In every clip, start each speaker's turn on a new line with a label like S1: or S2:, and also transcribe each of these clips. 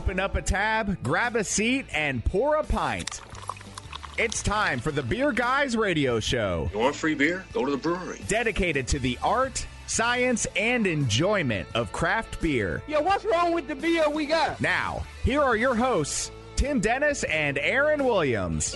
S1: Open up a tab, grab a seat, and pour a pint. It's time for the Beer Guys Radio Show.
S2: You want free beer? Go to the brewery.
S1: Dedicated to the art, science, and enjoyment of craft beer.
S3: Yeah, what's wrong with the beer we got?
S1: Now, here are your hosts, Tim Dennis and Aaron Williams.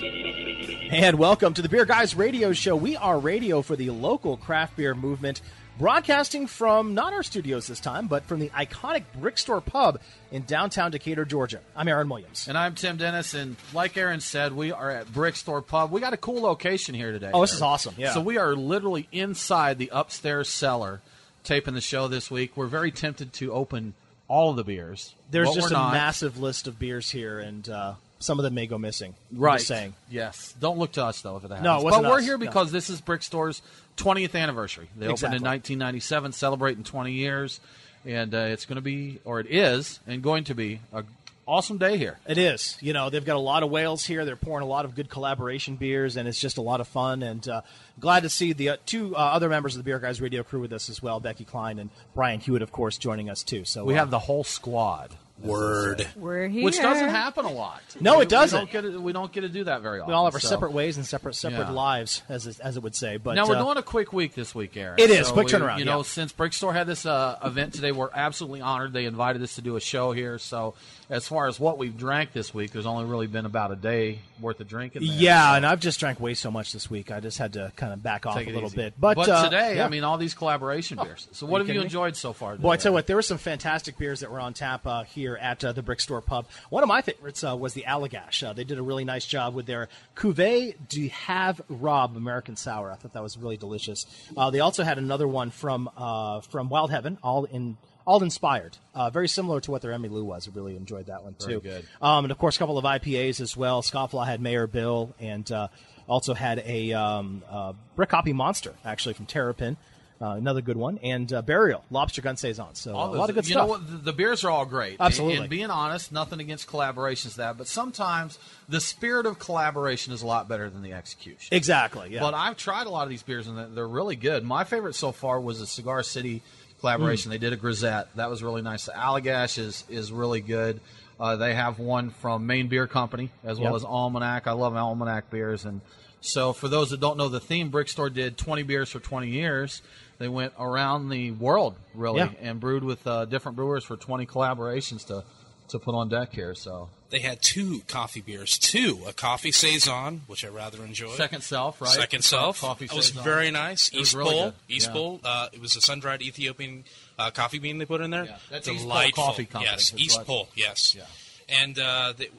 S4: And welcome to the Beer Guys Radio Show. We are radio for the local craft beer movement, broadcasting from not our studios this time, but from the iconic Brickstore Pub in downtown Decatur, Georgia. I'm Aaron Williams.
S5: And I'm Tim Dennis, and like Aaron said, we are at Brickstore Pub. We got a cool location here today.
S4: Oh, this is awesome. Yeah.
S5: So we are literally inside the upstairs cellar taping the show this week. We're very tempted to open all of the beers.
S4: There's just a
S5: not.
S4: massive list of beers here, and uh, some of them may go missing.
S5: Right.
S4: just saying.
S5: Yes. Don't look to us though if it happens.
S4: No, it
S5: but we're
S4: us.
S5: here
S4: No.
S5: because this is Brickstore's 20th anniversary. They
S4: Exactly.
S5: opened in 1997, celebrating 20 years, and uh, it's going to be, or it is, and going to be a awesome day here.
S4: It is. You know, they've got a lot of whales here. They're pouring a lot of good collaboration beers, and it's just a lot of fun. And uh, glad to see the uh, two uh, other members of the Beer Guys Radio crew with us as well Becky Klein and Brian Hewitt, of course, joining us too. So
S5: We
S4: uh,
S5: have the whole squad.
S6: Word.
S7: We're here.
S5: Which doesn't happen a lot.
S4: No,
S5: We-
S4: it doesn't.
S5: We don't, get to, we don't get to do that very often.
S4: we all have our
S5: so.
S4: separate ways and separate separate
S5: Yeah.
S4: lives, as it- as it would say. But
S5: now we're
S4: uh,
S5: doing a quick week this week, Aaron.
S4: It is,
S5: So
S4: quick
S5: we-
S4: turnaround,
S5: You know,
S4: yeah.
S5: since Brickstore had this uh, event today, we're absolutely honored. They invited us to do a show here. So, as far as what we've drank this week, there's only really been about a day worth of drinking. There,
S4: yeah,
S5: so
S4: and I've just drank way so much this week. I just had to kind of back off
S5: take
S4: a little
S5: easy.
S4: bit. But, uh,
S5: today,
S4: yeah.
S5: I mean, all these collaboration beers. So, what
S4: you
S5: have you
S4: kidding me?
S5: enjoyed so far?
S4: Boy, I tell you what, there were some fantastic beers that were on tap uh, here at uh, the Brickstore Pub. One of my favorites uh, was the Allagash. Uh, they did a really nice job with their Cuvée du Have Rob American Sour. I thought that was really delicious. Uh, they also had another one from uh, from Wild Heaven, all in all inspired, uh, very similar to what their Emmy Lou was. I really enjoyed that one too.
S5: Very good.
S4: Um, and of course, a couple of IPAs as well. Scofflaw had Mayor Bill, and uh, also had a um, uh, Brick Hoppy Monster actually from Terrapin. Uh, another good one, and uh, Burial Lobster Gun Saison. So
S5: All
S4: a
S5: those-
S4: lot of good
S5: you
S4: stuff.
S5: know what? The, the beers are all great.
S4: Absolutely.
S5: And, and being honest, nothing against collaborations that, but sometimes the spirit of collaboration is a lot better than the execution.
S4: Exactly. Yeah.
S5: But I've tried a lot of these beers and they're- really good. My favorite so far was the Cigar City collaboration. They did a grisette. That was really nice. The Allagash is is really good. Uh, they have one from Maine Beer Company as well
S4: Yep.
S5: as Almanac. I love Almanac beers. And so for those that don't know the theme, Brick Store did 20 beers for 20 years. They went around the world really
S4: Yeah.
S5: and brewed with uh, different brewers for 20 collaborations to to put on deck here. So
S6: They had two coffee beers, two a coffee saison, which I rather enjoyed.
S5: second self, right?
S6: Second self.
S5: Coffee
S6: It was
S5: Saison.
S6: very nice.
S5: It was
S6: East
S5: really
S6: Pole. East
S5: Yeah.
S6: Pole. Uh, it was a sun dried Ethiopian uh, coffee bean they put in there.
S5: Yeah, that's East Pole
S6: Delightful.
S5: Coffee Company,
S6: Yes, East
S5: what-
S6: Pole. Yes.
S5: Yeah.
S6: And uh, the,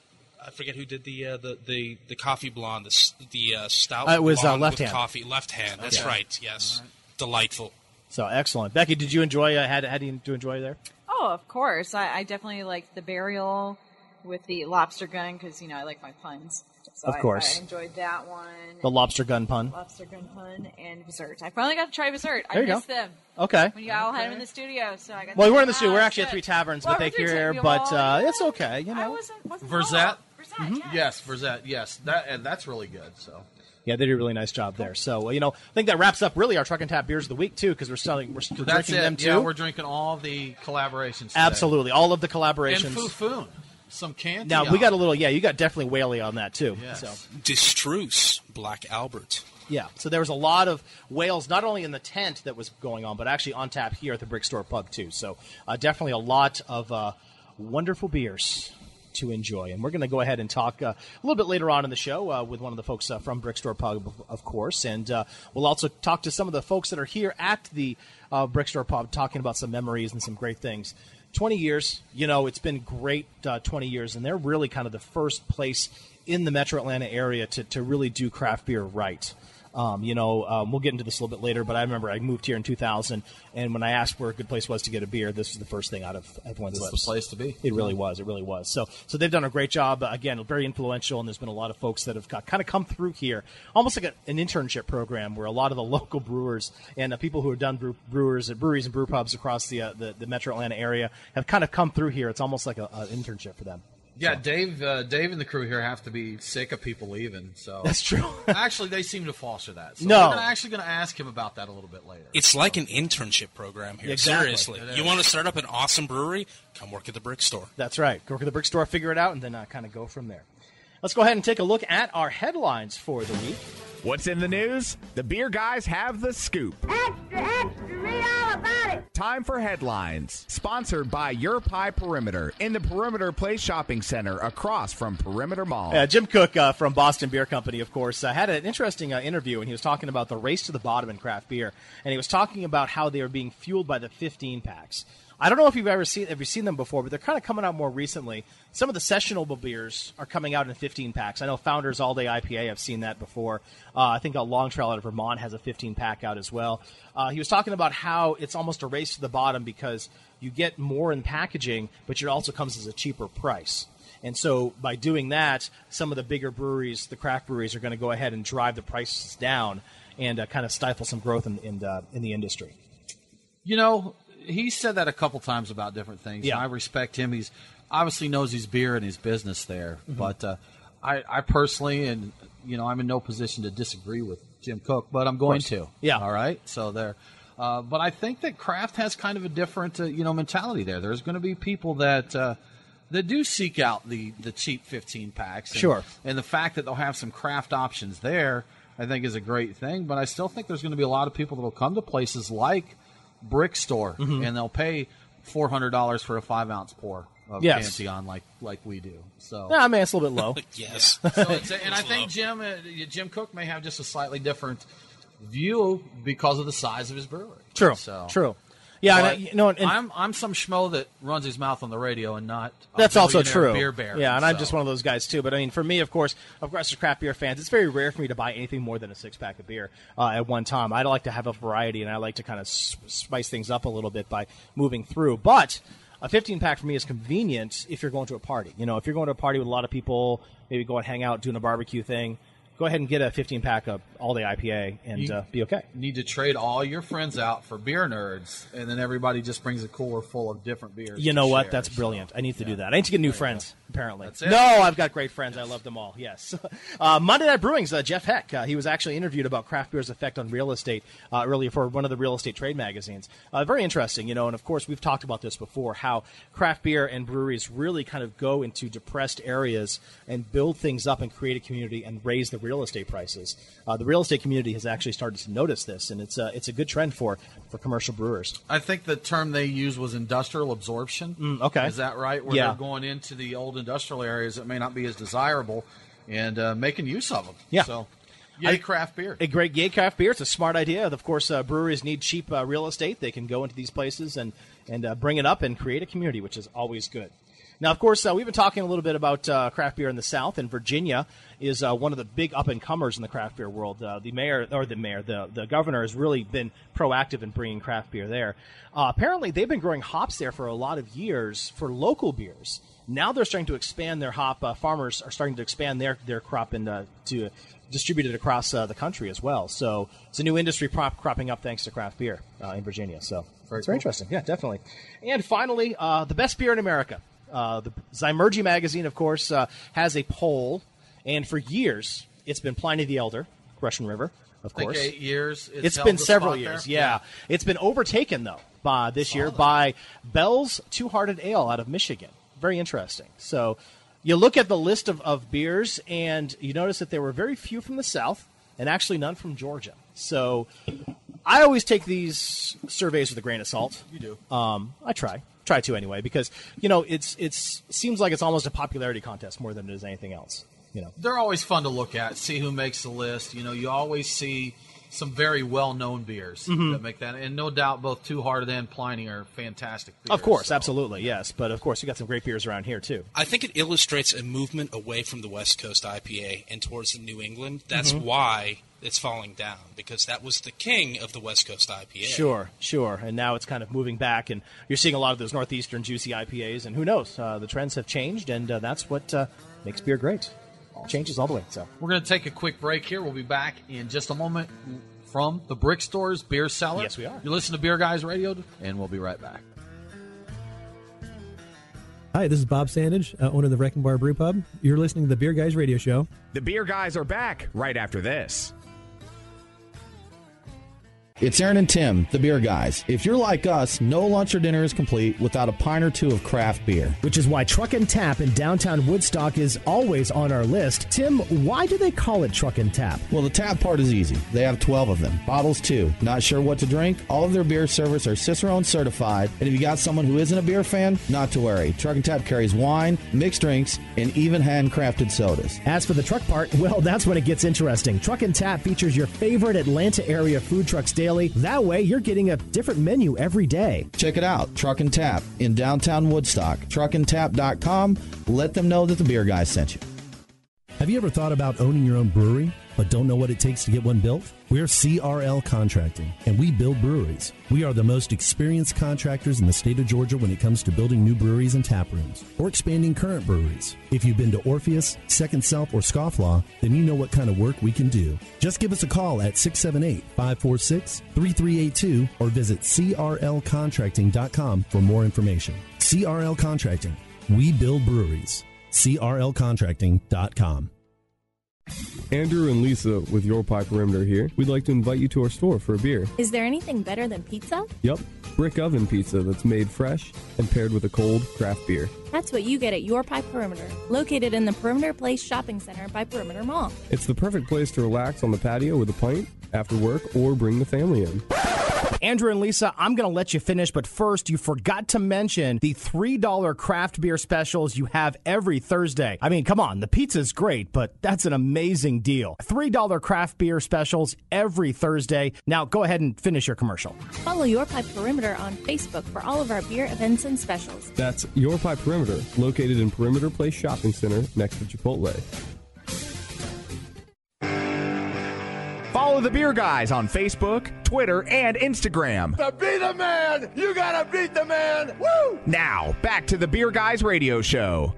S6: I forget who did the uh, the, the the coffee blonde. The the uh, stout.
S4: Uh, it was, uh, left hand.
S6: Coffee left hand. That's
S5: Okay.
S6: right. Yes. Delightful.
S4: so excellent. Becky, did you enjoy? Uh, had had you to enjoy there?
S7: Oh, of course. I, I definitely liked the burial with the lobster gun because you know I like my puns. So
S4: Of course.
S7: I, enjoyed that one.
S4: The lobster gun pun.
S7: lobster gun pun and Vizzert. I finally got to try Vizzert.
S4: There
S7: I
S4: you go.
S7: missed them
S4: Okay.
S7: when you all had them in the studio. So I got.
S4: Well,
S7: to
S4: we weren't in the
S7: ah,
S4: studio. We're actually at. Three Taverns,
S7: Well,
S4: but they
S7: we're
S4: here. But uh, it's okay. You
S7: I
S4: know.
S7: wasn't. wasn't
S5: Verzet?
S7: Verzet, yes.
S5: Yes, Verzet. Yes, that and that's really good. So
S4: Yeah, they did a really nice job there. So you know, I think that wraps up really our truck and tap beers of the week too, because we're selling, we're, we're
S5: that's
S4: drinking
S5: it.
S4: them too.
S5: Yeah, we're drinking all the collaborations. Today.
S4: Absolutely, all of the collaborations.
S5: And
S4: collaborations.
S5: Fou' Foune, some candy.
S4: now we got a little. Yeah, you got definitely Whaley on that too.
S5: Yes.
S4: So
S6: De Struise Black Albert.
S4: yeah, so there was a lot of whales, not only in the tent that was going on, but actually on tap here at the Brickstore Pub too. So uh, definitely a lot of uh, wonderful beers to enjoy. And we're going to go ahead and talk uh, a little bit later on in the show uh, with one of the folks uh, from Brickstore Pub, of course. And uh, we'll also talk to some of the folks that are here at the uh, Brickstore Pub talking about some memories and some great things. 20 years, you know, it's been great uh, 20 years, and they're really kind of the first place in the metro Atlanta area to, to really do craft beer right. Um, you know, um, we'll get into this a little bit later, but I remember I moved here in 2000, and when I asked where a good place was to get a beer, this was the first thing out of everyone's
S5: This
S4: lips.
S5: the place to be.
S4: It really was. It really was. So, so they've done a great job. Uh, Again, very influential, and there's been a lot of folks that have got, kind of come through here, almost like a, an internship program, where a lot of the local brewers and uh, people who have done brew, brewers at breweries and brew pubs across the, uh, the the Metro Atlanta area have kind of come through here. It's almost like a- an internship for them.
S5: Yeah, Dave, uh, Dave and the crew here have to be sick of people leaving. So
S4: That's true.
S5: actually, they seem to foster that. So
S4: No.
S5: I'm actually going to ask him about that a little bit later.
S6: It's like an internship program here.
S4: Exactly.
S6: Seriously, you want to start up an awesome brewery? Come work at the brick store.
S4: That's right. Go work at the brick store, figure it out, and then uh, kind of go from there. Let's go ahead and take a look at our headlines for the week.
S1: What's in the news? The beer guys have the scoop.
S8: Extra, extra, read all about it.
S1: Time for headlines. Sponsored by Your Pie Perimeter in the Perimeter Place Shopping Center across from Perimeter Mall.
S4: Uh, Jim Koch uh, from Boston Beer Company, of course, uh, had an interesting uh, interview, and he was talking about the race to the bottom in craft beer, and he was talking about how they are being fueled by the 15 packs. I don't know if you've ever seen have you seen them before, but they're kind of coming out more recently. Some of the sessionable beers are coming out in 15 packs. I know Founders All Day IPA. I've seen that before. Uh, I think a Long Trail out of Vermont has a 15 pack out as well. Uh, he was talking about how it's almost a race to the bottom because you get more in packaging, but it also comes as a cheaper price. And so by doing that, some of the bigger breweries, the craft breweries, are going to go ahead and drive the prices down and uh, kind of stifle some growth in in, in the industry.
S5: You know, he said that a couple times about different things.
S4: Yeah.
S5: and I respect him. He's obviously knows his beer and his business there.
S4: Mm-hmm.
S5: But uh, I, I personally, and you know, I'm in no position to disagree with Jim Koch, but I'm going to.
S4: Yeah.
S5: All right. So there. Uh, but I think that craft has kind of a different, uh, you know, mentality there. There's going to be people that uh, that do seek out the the cheap 15 packs. And,
S4: Sure.
S5: And the fact that they'll have some craft options there, I think, is a great thing. But I still think there's going to be a lot of people that will come to places like Brick Store
S4: Mm-hmm.
S5: and they'll pay four hundred dollars for a five ounce pour of
S4: Yes.
S5: Pantheon like like we do. So.
S4: Yeah, I mean it's a little bit low.
S6: Yes.
S5: So it's, and I think Jim uh, Jim Koch may have just a slightly different view because of the size of his brewery.
S4: True.
S5: So
S4: True. Yeah, and I, you know, and,
S5: I'm I'm some schmo that runs his mouth on the radio and not. a
S4: That's also true.
S5: Beer baron,
S4: yeah, and I'm just one of those guys too. But I mean, for me, of course, of course, as craft beer fans, it's very rare for me to buy anything more than a six pack of beer uh, at one time. I like to have a variety, and I like to kind of spice things up a little bit by moving through. But a 15 pack for me is convenient if you're going to a party. You know, if you're going to a party with a lot of people, maybe go and hang out, doing a barbecue thing. Go ahead and get a 15 pack of all day IPA and
S5: You-
S4: uh, be okay.
S5: need to trade all your friends out for beer nerds, and then everybody just brings a cooler full of different beers.
S4: You know what?
S5: share,
S4: That's
S5: so.
S4: brilliant. I need to do that. I need to get new friends. Apparently,
S5: That's it.
S4: no, I've got great friends. I love them all. Yes. Uh, Monday Night Brewing's uh, Jeff Heck. Uh, he was actually interviewed about craft beer's effect on real estate uh, earlier for one of the real estate trade magazines. Uh, very interesting, you know. And of course, we've talked about this before. How craft beer and breweries really kind of go into depressed areas and build things up and create a community and raise the real estate prices. Uh, the real estate community has actually started to notice this, and it's a it's a good trend for for commercial brewers.
S5: I think the term they used was industrial absorption.
S4: Mm, okay.
S5: is that right? Where
S4: Yeah.
S5: they're going into the old industrial areas that may not be as desirable and uh, making use of them.
S4: Yeah.
S5: So, yay,
S4: I-
S5: craft beer.
S4: a great yay craft beer. It's a smart idea. Of course, uh, breweries need cheap uh, real estate. They can go into these places and and uh, bring it up and create a community, which is always good. Now, of course, uh, we've been talking a little bit about uh, craft beer in the South, and Virginia is uh, one of the big up and comers in the craft beer world. Uh, the mayor, or the mayor, the the governor has really been proactive in bringing craft beer there. Uh, apparently, they've been growing hops there for a lot of years for local beers. Now they're starting to expand their hop. Uh, farmers are starting to expand their their crop and uh, to distribute it across uh, the country as well. So it's a new industry prop cropping up thanks to craft beer uh, in Virginia. So it's very interesting. Yeah, definitely. And finally, uh, the best beer in America. Uh, the Zymurgy magazine, of course, uh, has a poll, and for years it's been Pliny the Elder, Russian River, of
S5: I think
S4: course.
S5: eight years. It's,
S4: been several years.
S5: there.
S4: Yeah. It's been overtaken though by this year by Bell's Two Hearted Ale out of Michigan. Very interesting. So you look at the list of, of beers and you notice that there were very few from the South and actually none from Georgia. So I always take these surveys with a grain of salt.
S5: You do.
S4: Um, I try, try to anyway, because you know it's it's seems like it's almost a popularity contest more than it is anything else. You know,
S5: They're always fun to look at, see who makes the list. You know, you always see some very well known beers
S4: Mhm.
S5: that make that. And no doubt, both Two Hearted and Pliny are fantastic beers.
S4: Of course, absolutely, yes. But of course, you got some great beers around here too.
S6: I think it illustrates a movement away from the West Coast IPA and towards the New England. That's
S4: Mhm.
S6: why it's falling down because that was the king of the West Coast IPA.
S4: Sure, sure. And now it's kind of moving back, and you're seeing a lot of those northeastern juicy IPAs. And who knows? Uh, the trends have changed, and uh, that's what uh, makes beer great. Changes all the way. So
S5: We're going to take a quick break here. We'll be back in just a moment from the Brick Stores Beer Cellar.
S4: Yes, we are.
S5: You listen to Beer Guys Radio, and we'll be right back.
S9: Hi, this is Bob Sandage, uh, owner of the Wrecking Bar Brew Pub. You're listening to the Beer Guys Radio Show.
S1: The Beer Guys are back right after this.
S10: It's Aaron and Tim, the beer guys. If you're like us, no lunch or dinner is complete without a pint or two of craft beer.
S11: Which is why Truck and Tap in downtown Woodstock is always on our list. Tim, why do they call it Truck and Tap?
S10: Well, the tap part is easy. They have 12 of them. Bottles, too. Not sure what to drink? All of their beer servers are Cicerone certified. And if you got someone who isn't a beer fan, not to worry. Truck and Tap carries wine, mixed drinks, and even handcrafted sodas.
S11: As for the truck part, well, that's when it gets interesting. Truck and Tap features your favorite Atlanta area food trucks daily. That way, you're getting a different menu every day.
S10: Check it out, Truck and Tap in downtown Woodstock. Truckandtap.com. Let them know that the beer guys sent you.
S12: Have you ever thought about owning your own brewery, but don't know what it takes to get one built? We're CRL Contracting, and we build breweries. We are the most experienced contractors in the state of Georgia when it comes to building new breweries and tap rooms, or expanding current breweries. If you've been to Orpheus, Second Self, or Scofflaw, then you know what kind of work we can do. Just give us a call at 678 546 3382 or visit CRLContracting.com for more information. CRL Contracting. We build breweries. CRLContracting.com.
S13: Andrew and Lisa with Your Pie Perimeter here. We'd like to invite you to our store for a beer.
S14: Is there anything better than pizza?
S13: Yep, brick oven pizza that's made fresh and paired with a cold craft beer.
S14: That's what you get at Your Pie Perimeter, located in the Perimeter Place Shopping Center by Perimeter Mall.
S13: It's the perfect place to relax on the patio with a pint after work or bring the family in.
S11: Andrew and Lisa, I'm going to let you finish, but first, you forgot to mention the $3 craft beer specials you have every Thursday. I mean, come on, the pizza's great, but that's an amazing deal. $3 craft beer specials every Thursday. Now, go ahead and finish your commercial.
S14: Follow Your Pie Perimeter on Facebook for all of our beer events and specials.
S13: That's Your Pie Perimeter, located in Perimeter Place Shopping Center next to Chipotle.
S1: Follow the Beer Guys on Facebook, Twitter, and Instagram.
S3: To be the man, you gotta beat the man. Woo!
S1: Now, back to the Beer Guys Radio Show.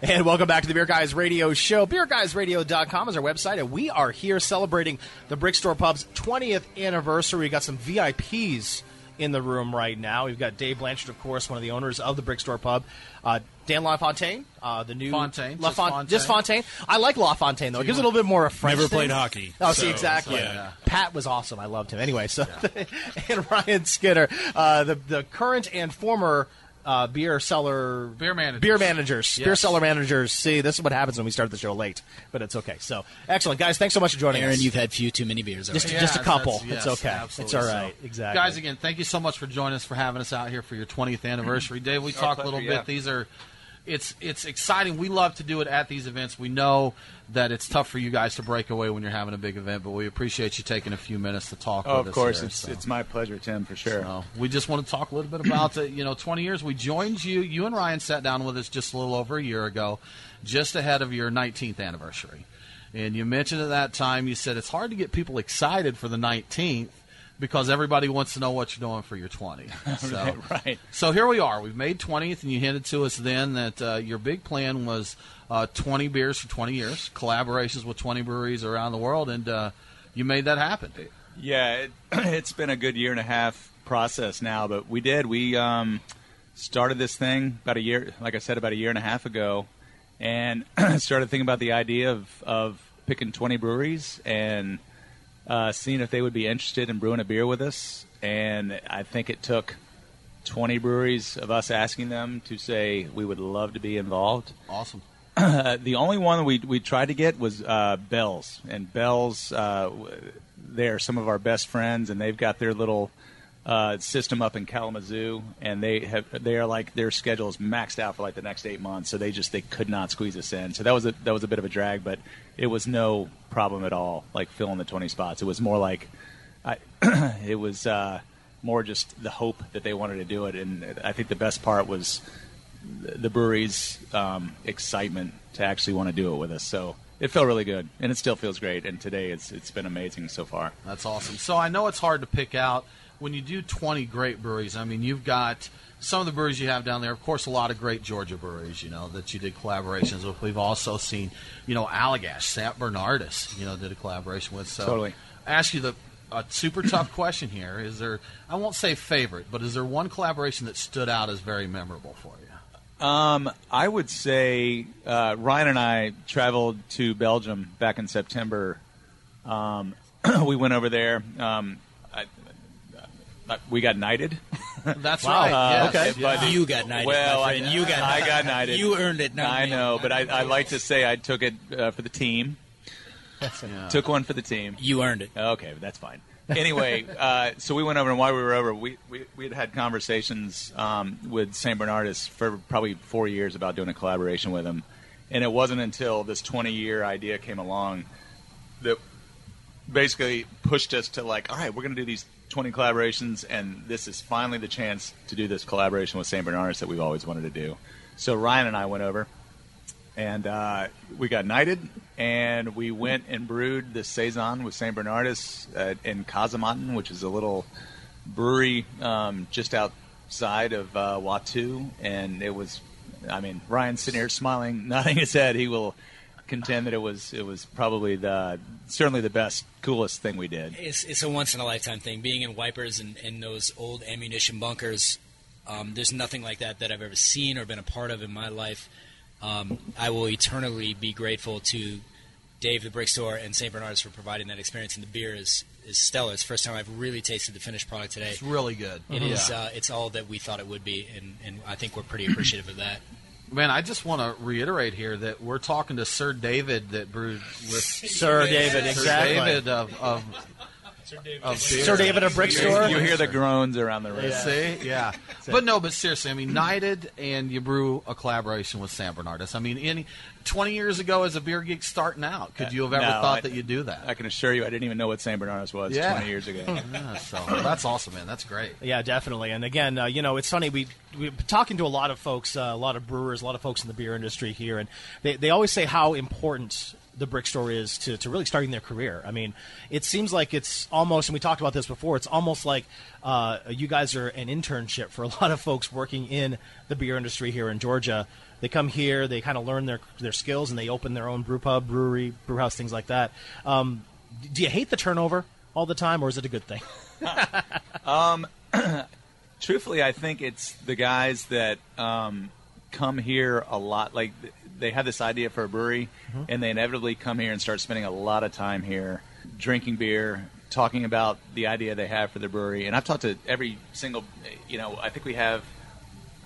S4: And welcome back to the Beer Guys Radio Show. BeerGuysRadio.com is our website, and we are here celebrating the Brick Store Pub's 20th anniversary. We got some VIPs in the room right now. We've got Dave Blanchard, of course, one of the owners of the Brick Store Pub. Uh, Dan LaFontaine, uh, the new
S5: Fontaine,
S4: La
S5: just
S4: Fon-
S5: Fontaine.
S4: just Fontaine. I like LaFontaine though; it gives it a little bit more of a French.
S15: Never
S4: thing.
S15: played hockey,
S4: Oh, see,
S15: so,
S4: exactly.
S15: yeah.
S4: Pat was awesome. I loved him. Anyway, so and Ryan Skinner, uh, the the current and former. Uh, beer seller,
S5: beer managers,
S4: beer managers, beer
S5: Yes.
S4: seller managers. See, this is what happens when we start the show late, but it's okay. So, excellent, guys. Thanks so much for joining
S15: Aaron,
S4: us.
S15: you've had few too many beers.
S4: Just,
S5: Yeah,
S4: just a couple.
S5: that's-
S4: it's okay. It's all right.
S5: So,
S4: exactly.
S5: Guys, again, thank you so much for joining us for having us out here for your 20th anniversary. Dave, we
S16: Our
S5: talked a
S16: pleasure,
S5: little
S16: yeah.
S5: bit. These are it's it's exciting. We love to do it at these events. We know that it's tough for you guys to break away when you're having a big event, but we appreciate you taking a few minutes to talk
S16: Oh,
S5: with
S16: of
S5: us.
S16: course, it's
S5: so.
S16: it's my pleasure, Tim, for sure.
S5: So, we just want to talk a little bit about the, you know, 20 years. We joined you. You and Ryan sat down with us just a little over a year ago, just ahead of your 19th anniversary. And you mentioned at that time, you said it's hard to get people excited for the 19th because everybody wants to know what you're doing for your 20. So,
S16: Right, right.
S5: So here we are. We've made 20th, and you hinted to us then that uh, your big plan was uh, 20 beers for 20 years, collaborations with 20 breweries around the world, and uh, you made that happen.
S16: Yeah, it, it's been a good year and a half process now, but we did. We um, started this thing about a year, like I said, about a year and a half ago, and started thinking about the idea of, of picking 20 breweries and uh, seeing if they would be interested in brewing a beer with us. And I think it took 20 breweries of us asking them to say we would love to be involved.
S5: Awesome.
S16: the only one we we tried to get was uh, Bell's, and Bell's uh, they're some of our best friends, and they've got their little uh, system up in Kalamazoo, and they have they are like their schedule is maxed out for like the next eight months, so they just they could not squeeze us in. So that was a that was a bit of a drag, but it was no problem at all. Like filling the twenty spots, it was more like I it was uh, more just the hope that they wanted to do it, and I think the best part was the the brewery's um, excitement to actually want to do it with us. So it felt really good, and it still feels great. And today it's it's been amazing so far.
S5: That's awesome. So I know it's hard to pick out when you do 20 great breweries. I mean, you've got some of the breweries you have down there. Of course, a lot of great Georgia breweries. You know that you did collaborations with. We've also seen, you know, Allagash, St. Bernardus. You know, did a collaboration with. So
S16: Totally.
S5: I ask you the a super tough question here. Is there? I won't say favorite, but is there one collaboration that stood out as very memorable for you?
S16: Um, I would say uh, Ryan and I traveled to Belgium back in September. Um, we went over there. Um, I, I, we got knighted.
S5: That's
S16: Wow.
S5: right.
S16: Uh,
S5: yes.
S16: okay, but-
S15: You got knighted,
S16: Well,
S15: my
S16: I.
S15: You got
S16: I
S15: knighted.
S16: got knighted.
S15: You earned it, not
S16: I
S15: me.
S16: know, but I, I like to say I took it uh, for the team. Took one for the team.
S15: You earned it.
S16: Okay, that's fine. Anyway, uh, so we went over, and while we were over, we, we, we had had conversations um, with St. Bernardus for probably four years about doing a collaboration with him. And it wasn't until this 20 year idea came along that basically pushed us to, like, all right, we're going to do these 20 collaborations, and this is finally the chance to do this collaboration with St. Bernardus that we've always wanted to do. So Ryan and I went over and uh, we got knighted, and we went and brewed the saison with Saint Bernardus uh, in Kazematten, which is a little brewery um, just outside of uh, Watou, and it was, I mean, Ryan's sitting here smiling, nodding his head. He will contend that it was it was probably the certainly the best, coolest thing we did.
S15: It's, it's a once in a lifetime thing. Being in wipers and, and those old ammunition bunkers, um, there's nothing like that that I've ever seen or been a part of in my life. Um, I will eternally be grateful to Dave the Brick Store and St. Bernard's for providing that experience. And the beer is, is stellar. It's the first time I've really tasted the finished product today.
S5: It's really good.
S15: It
S5: Mhm.
S15: is.
S5: Yeah.
S15: Uh, it's all that we thought it would be, and, and I think we're pretty appreciative of that.
S5: Man, I just want to reiterate here that we're talking to Sir David that brewed with
S4: Sir David,
S5: Sir
S4: exactly.
S5: David of, of of beer.
S4: Sir David of Brick Store?
S16: You hear the groans around the room.
S5: You see, yeah. But no, but seriously, I mean, Knighted and you brew a collaboration with San Bernardus. I mean, any twenty years ago, as a beer geek starting out, could you have ever
S16: No,
S5: thought
S16: I-
S5: that you'd do that?
S16: I can assure you, I didn't even know what Saint Bernardus was
S5: Yeah.
S16: 20 years ago.
S5: Yeah, so that's awesome, man. That's great.
S4: Yeah, definitely. And again, uh, you know, it's funny. We we've been talking to a lot of folks, uh, a lot of brewers, a lot of folks in the beer industry here, and they they always say how important the brick store is to, to really starting their career. I mean, it seems like it's almost, and we talked about this before. It's almost like uh, you guys are an internship for a lot of folks working in the beer industry here in Georgia. They come here, they kind of learn their their skills, and they open their own brew pub, brewery, brew house, things like that. Um, do you hate the turnover all the time, or is it a good thing?
S16: Um, truthfully, I think it's the guys that um, come here a lot. Like they have this idea for a brewery,
S4: Mhm.
S16: and they inevitably come here and start spending a lot of time here, drinking beer, talking about the idea they have for the brewery. And I've talked to every single, you know, I think we have,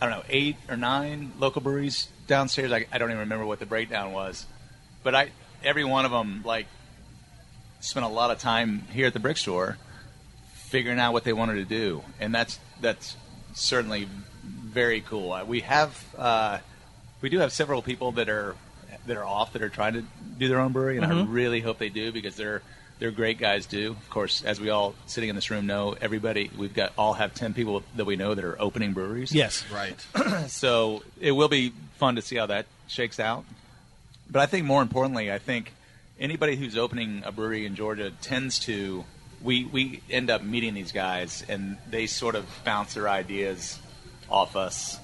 S16: I don't know, eight or nine local breweries downstairs. I, I don't even remember what the breakdown was, but I every one of them like spent a lot of time here at the brick store figuring out what they wanted to do, and that's that's certainly very cool. Uh, We have uh, we do have several people that are that are off that are trying to do their own brewery, and I
S4: Mhm.
S16: really hope they do because they're they're great guys. Do of course, as we all sitting in this room know, everybody we've got all have ten people that we know that are opening breweries.
S4: Yes.
S5: right.
S16: so it will be fun to see how that shakes out. But I think more importantly, I think anybody who's opening a brewery in Georgia tends to we we end up meeting these guys and they sort of bounce their ideas off us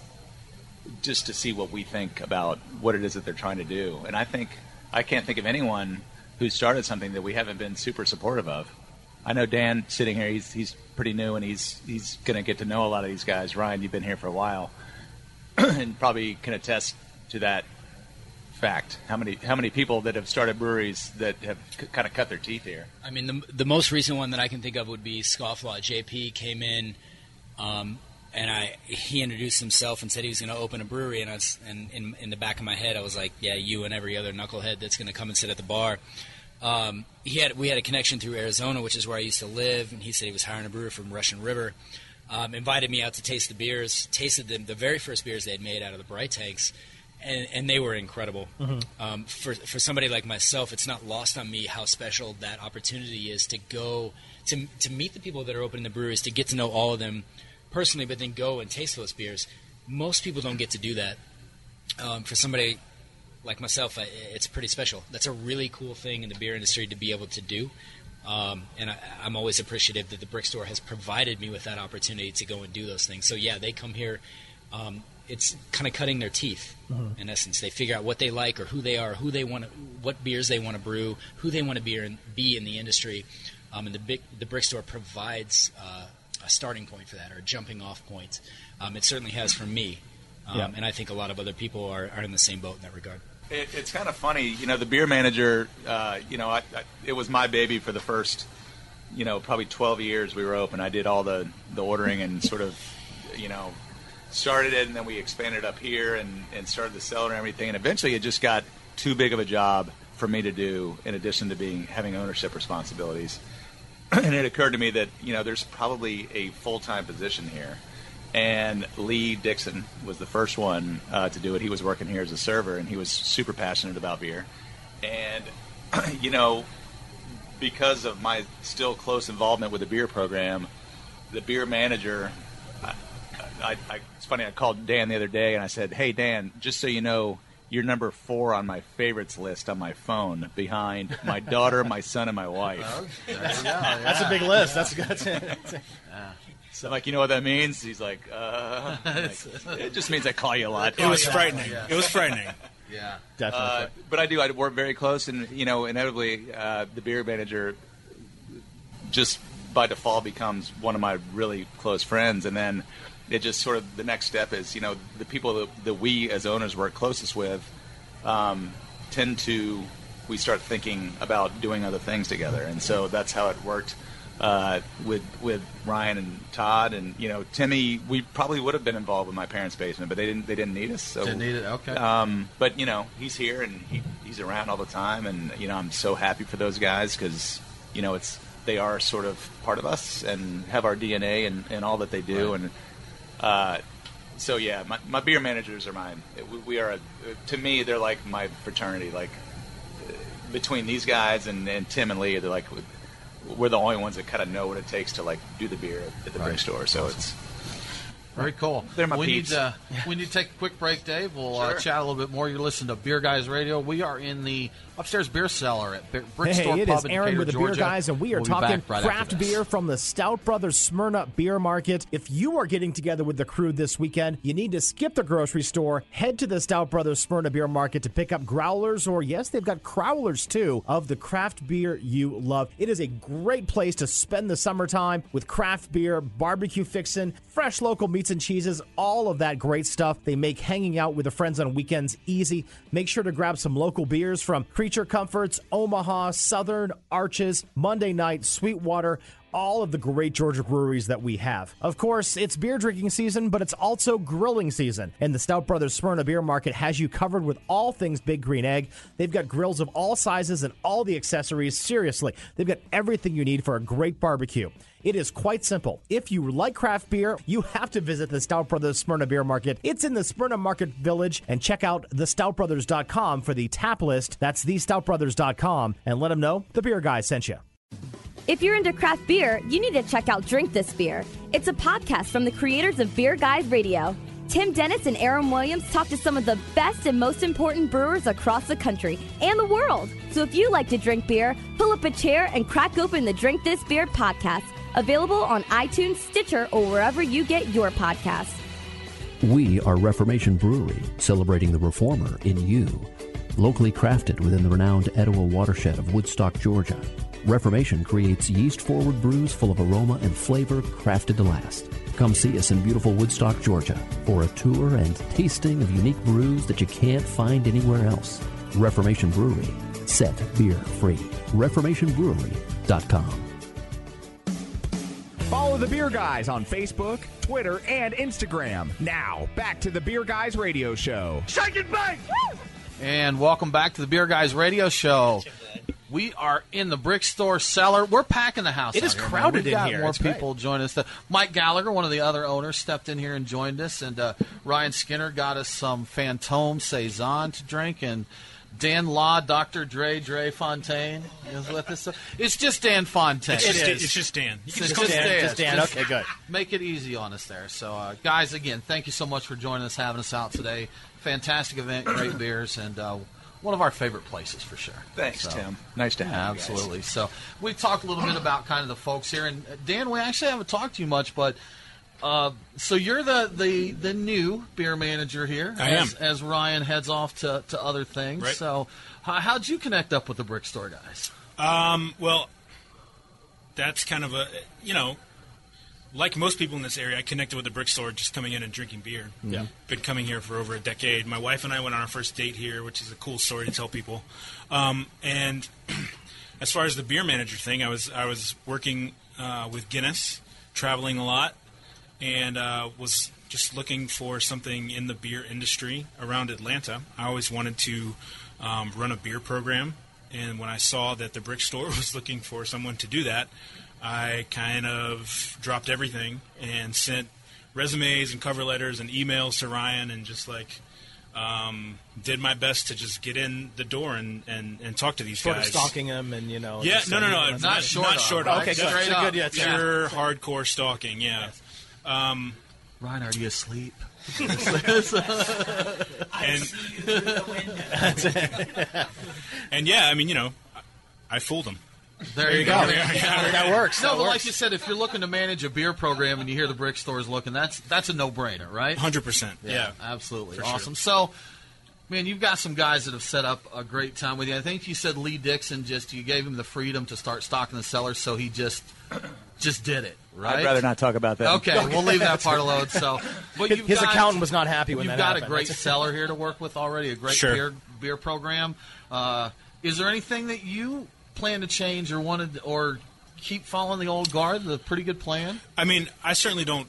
S16: just to see what we think about what it is that they're trying to do. And I think I can't think of anyone who started something that we haven't been super supportive of. I know Dan sitting here; he's he's pretty new, and he's he's going to get to know a lot of these guys. Ryan, you've been here for a while, and probably can attest to that fact. How many how many people that have started breweries that have c- kind of cut their teeth here?
S15: I mean, the, the most recent one that I can think of would be Scofflaw. JP came in, um, and I he introduced himself and said he was going to open a brewery, and I was, and in, in the back of my head, I was like, yeah, you and every other knucklehead that's going to come and sit at the bar. Um, he had we had a connection through Arizona, which is where I used to live, and he said he was hiring a brewer from Russian River. um, invited me out to taste the beers. Tasted them, the very first beers they had made out of the bright tanks, and, and they were incredible.
S17: Mhm.
S15: Um, for for somebody like myself, it's not lost on me how special that opportunity is to go to to meet the people that are opening the breweries, to get to know all of them personally, but then go and taste those beers. Most people don't get to do that. Um, for somebody like myself, I, it's pretty special. That's a really cool thing in the beer industry to be able to do. Um, and I, I'm always appreciative that the brick store has provided me with that opportunity to go and do those things. So yeah, they come here. Um, it's kind of cutting their teeth
S17: Mhm.
S15: in essence. They figure out what they like or who they are, who they want, to, what beers they want to brew, who they want to be in, be in the industry. Um, and the big, the brick store provides uh, a starting point for that or a jumping off point. Um, it certainly has for me. Um,
S16: Yeah.
S15: And I think a lot of other people are, are in the same boat in that regard.
S16: It, it's kind of funny, you know. The beer manager, uh, you know, I, I, it was my baby for the first, you know, probably 12 years we were open. I did all the the ordering and sort of, you know, started it, and then we expanded up here and and started the cellar and everything. And eventually, it just got too big of a job for me to do, in addition to being having ownership responsibilities. and it occurred to me that you know there's probably a full time position here. And Lee Dixon was the first one uh, to do it. He was working here as a server, and he was super passionate about beer. And you know, because of my still close involvement with the beer program, the beer manager. I, I, I, it's funny. I called Dan the other day, and I said, "Hey, Dan, just so you know." You're number four on my favorites list on my phone, behind my daughter, my son, and my wife.
S17: That's a big list. That's good.
S16: So, like, you know what that means? He's like, uh, like, it just means I call you a lot.
S18: It was frightening. It was frightening.
S5: Yeah,
S16: Uh, but I do. I work very close, and you know, inevitably, uh, the beer manager just by default becomes one of my really close friends, and then it just sort of the next step is, you know, the people that, that we as owners work closest with um, tend to we start thinking about doing other things together, and so that's how it worked. Uh, with with Ryan and Todd and you know Timmy, we probably would have been involved with my parents' basement, but they didn't they didn't need us. So
S5: Didn't need it, okay.
S16: Um, but you know he's here and he, he's around all the time, and you know I'm so happy for those guys because you know it's they are sort of part of us and have our DNA and, and all that they do, and uh, so yeah, my, my beer managers are mine. We, we are a, to me they're like my fraternity. Like uh, between these guys and, and Tim and Lee, they're like we're the only ones that kind of know what it takes to like do the beer at the brick store. So it's
S5: Very cool.
S16: They're my
S5: we
S16: peeps.
S5: need uh, we need to take a quick break, Dave. We'll uh, chat a little bit more. You're listening to Beer Guys Radio. We are in the upstairs beer cellar at Brick
S4: Hey,
S5: Store
S4: hey, it
S5: Pub
S4: is Aaron
S5: Decatur,
S4: with the
S5: Georgia.
S4: Beer Guys, and we are
S5: We'll
S4: talking
S5: right
S4: craft beer from the Stout Brothers Smyrna Beer Market. If you are getting together with the crew this weekend, you need to skip the grocery store, head to the Stout Brothers Smyrna Beer Market to pick up growlers, or yes, they've got crowlers too, of the craft beer you love. It is a great place to spend the summertime with craft beer, barbecue fixin', fresh local meats and cheeses, all of that great stuff. They make hanging out with the friends on weekends easy. Make sure to grab some local beers from Creature Comforts, Omaha, Southern, Arches, Monday Night, Sweetwater, all of the great Georgia breweries that we have. Of course, it's beer drinking season, but it's also grilling season. And the Stout Brothers Smyrna Beer Market has you covered with all things Big Green Egg. They've got grills of all sizes and all the accessories. Seriously, they've got everything you need for a great barbecue. It is quite simple. If you like craft beer, you have to visit the Stout Brothers Smyrna Beer Market. It's in the Smyrna Market Village, and check out thestoutbrothers.com for the tap list. That's thestoutbrothers.com, and let them know the beer guy sent you.
S19: If you're into craft beer, you need to check out Drink This Beer. It's a podcast from the creators of Beer Guys Radio. Tim Dennis and Aaron Williams talk to some of the best and most important brewers across the country and the world. So if you like to drink beer, pull up a chair and crack open the Drink This Beer podcast. Available on iTunes, Stitcher, or wherever you get your podcasts.
S20: We are Reformation Brewery, celebrating the reformer in you. Locally crafted within the renowned Etowah watershed of Woodstock, Georgia, Reformation creates yeast forward brews full of aroma and flavor crafted to last. Come see us in beautiful Woodstock, Georgia for a tour and tasting of unique brews that you can't find anywhere else. Reformation Brewery, set beer free. ReformationBrewery.com.
S1: Follow the Beer Guys on Facebook, Twitter, and Instagram. Now, back to the Beer Guys Radio Show.
S21: Shake it back!
S5: And welcome back to the Beer Guys Radio Show. We are in the brick store cellar. We're packing the house.
S4: It is
S5: here,
S4: crowded
S5: We've
S4: in
S5: got
S4: here.
S5: More
S4: It's great.
S5: people join us. Mike Gallagher, one of the other owners, stepped in here and joined us, and uh, Ryan Skinner got us some Fantôme saison to drink, and Dan Law, Dr. Dre, Dre Fontaine is with us. It's just Dan Fontaine.
S18: It's just- It is. it's just Dan. You can
S5: It's
S18: just
S5: just
S18: Dan.
S5: Dan.
S4: Just Dan. Okay, good.
S5: Make it easy on us there. So, uh, guys, again, thank you so much for joining us, having us out today. Fantastic event, great beers, and uh, one of our favorite places for sure.
S16: Thanks,
S5: So-
S16: Tim. Nice to have you guys.
S5: Absolutely. So we talked a little bit about kind of the folks here, and uh, Dan, we actually haven't talked to you much, but uh, so you're the, the the new beer manager here.
S18: I
S5: as,
S18: am.
S5: As Ryan heads off to, to other things.
S18: Right.
S5: So how, how'd you connect up with the brick store guys?
S18: Um, well, that's kind of a you know, like most people in this area, I connected with the brick store just coming in and drinking beer.
S4: Yeah.
S18: been coming here for over a decade. My wife and I went on our first date here, which is a cool story to tell people. Um, and as far as the beer manager thing, I was I was working uh, with Guinness, traveling a lot, and uh, was just looking for something in the beer industry around Atlanta. I always wanted to um, run a beer program, and when I saw that the brick store was looking for someone to do that, I kind of dropped everything and sent resumes and cover letters and emails to Ryan and just like um, did my best to just get in the door and, and, and talk to these
S4: Sort
S18: guys.
S4: of stalking him and, you know.
S18: Yeah,
S4: just
S18: no, no, no,
S4: you
S18: not, short. Not short.
S4: Okay,
S18: of.
S4: good.
S18: Straight
S4: So
S18: up.
S4: good, yeah, it's-
S18: Pure hardcore stalking. Yeah. Um,
S5: Ryan, are you asleep?
S18: and and yeah, I mean, you know, I, I fooled him.
S5: There,
S18: you
S5: you
S18: go.
S5: go.
S18: Yeah, yeah.
S4: That works.
S5: No,
S4: That
S5: but like you said, if you're looking to manage a beer program and you hear the brick stores looking, that's that's a no-brainer, right?
S18: Hundred percent. Yeah.
S5: absolutely,
S18: For sure.
S5: awesome. So, man, you've got some guys that have set up a great time with you. I think you said Lee Dixon just you gave him the freedom to start stocking the cellar, so he just just did it, right?
S16: I'd rather not talk about that.
S5: Okay, we'll leave that part alone. So, but
S4: His-
S5: you've
S4: his
S5: got-
S4: accountant was not happy when
S5: You've
S4: that
S5: got
S4: happened.
S5: a great seller here to work with already, a great
S18: Sure.
S5: beer beer program. Uh, is there anything that you plan to change or wanted or keep following the old guard? The pretty good plan.
S18: I mean, I certainly don't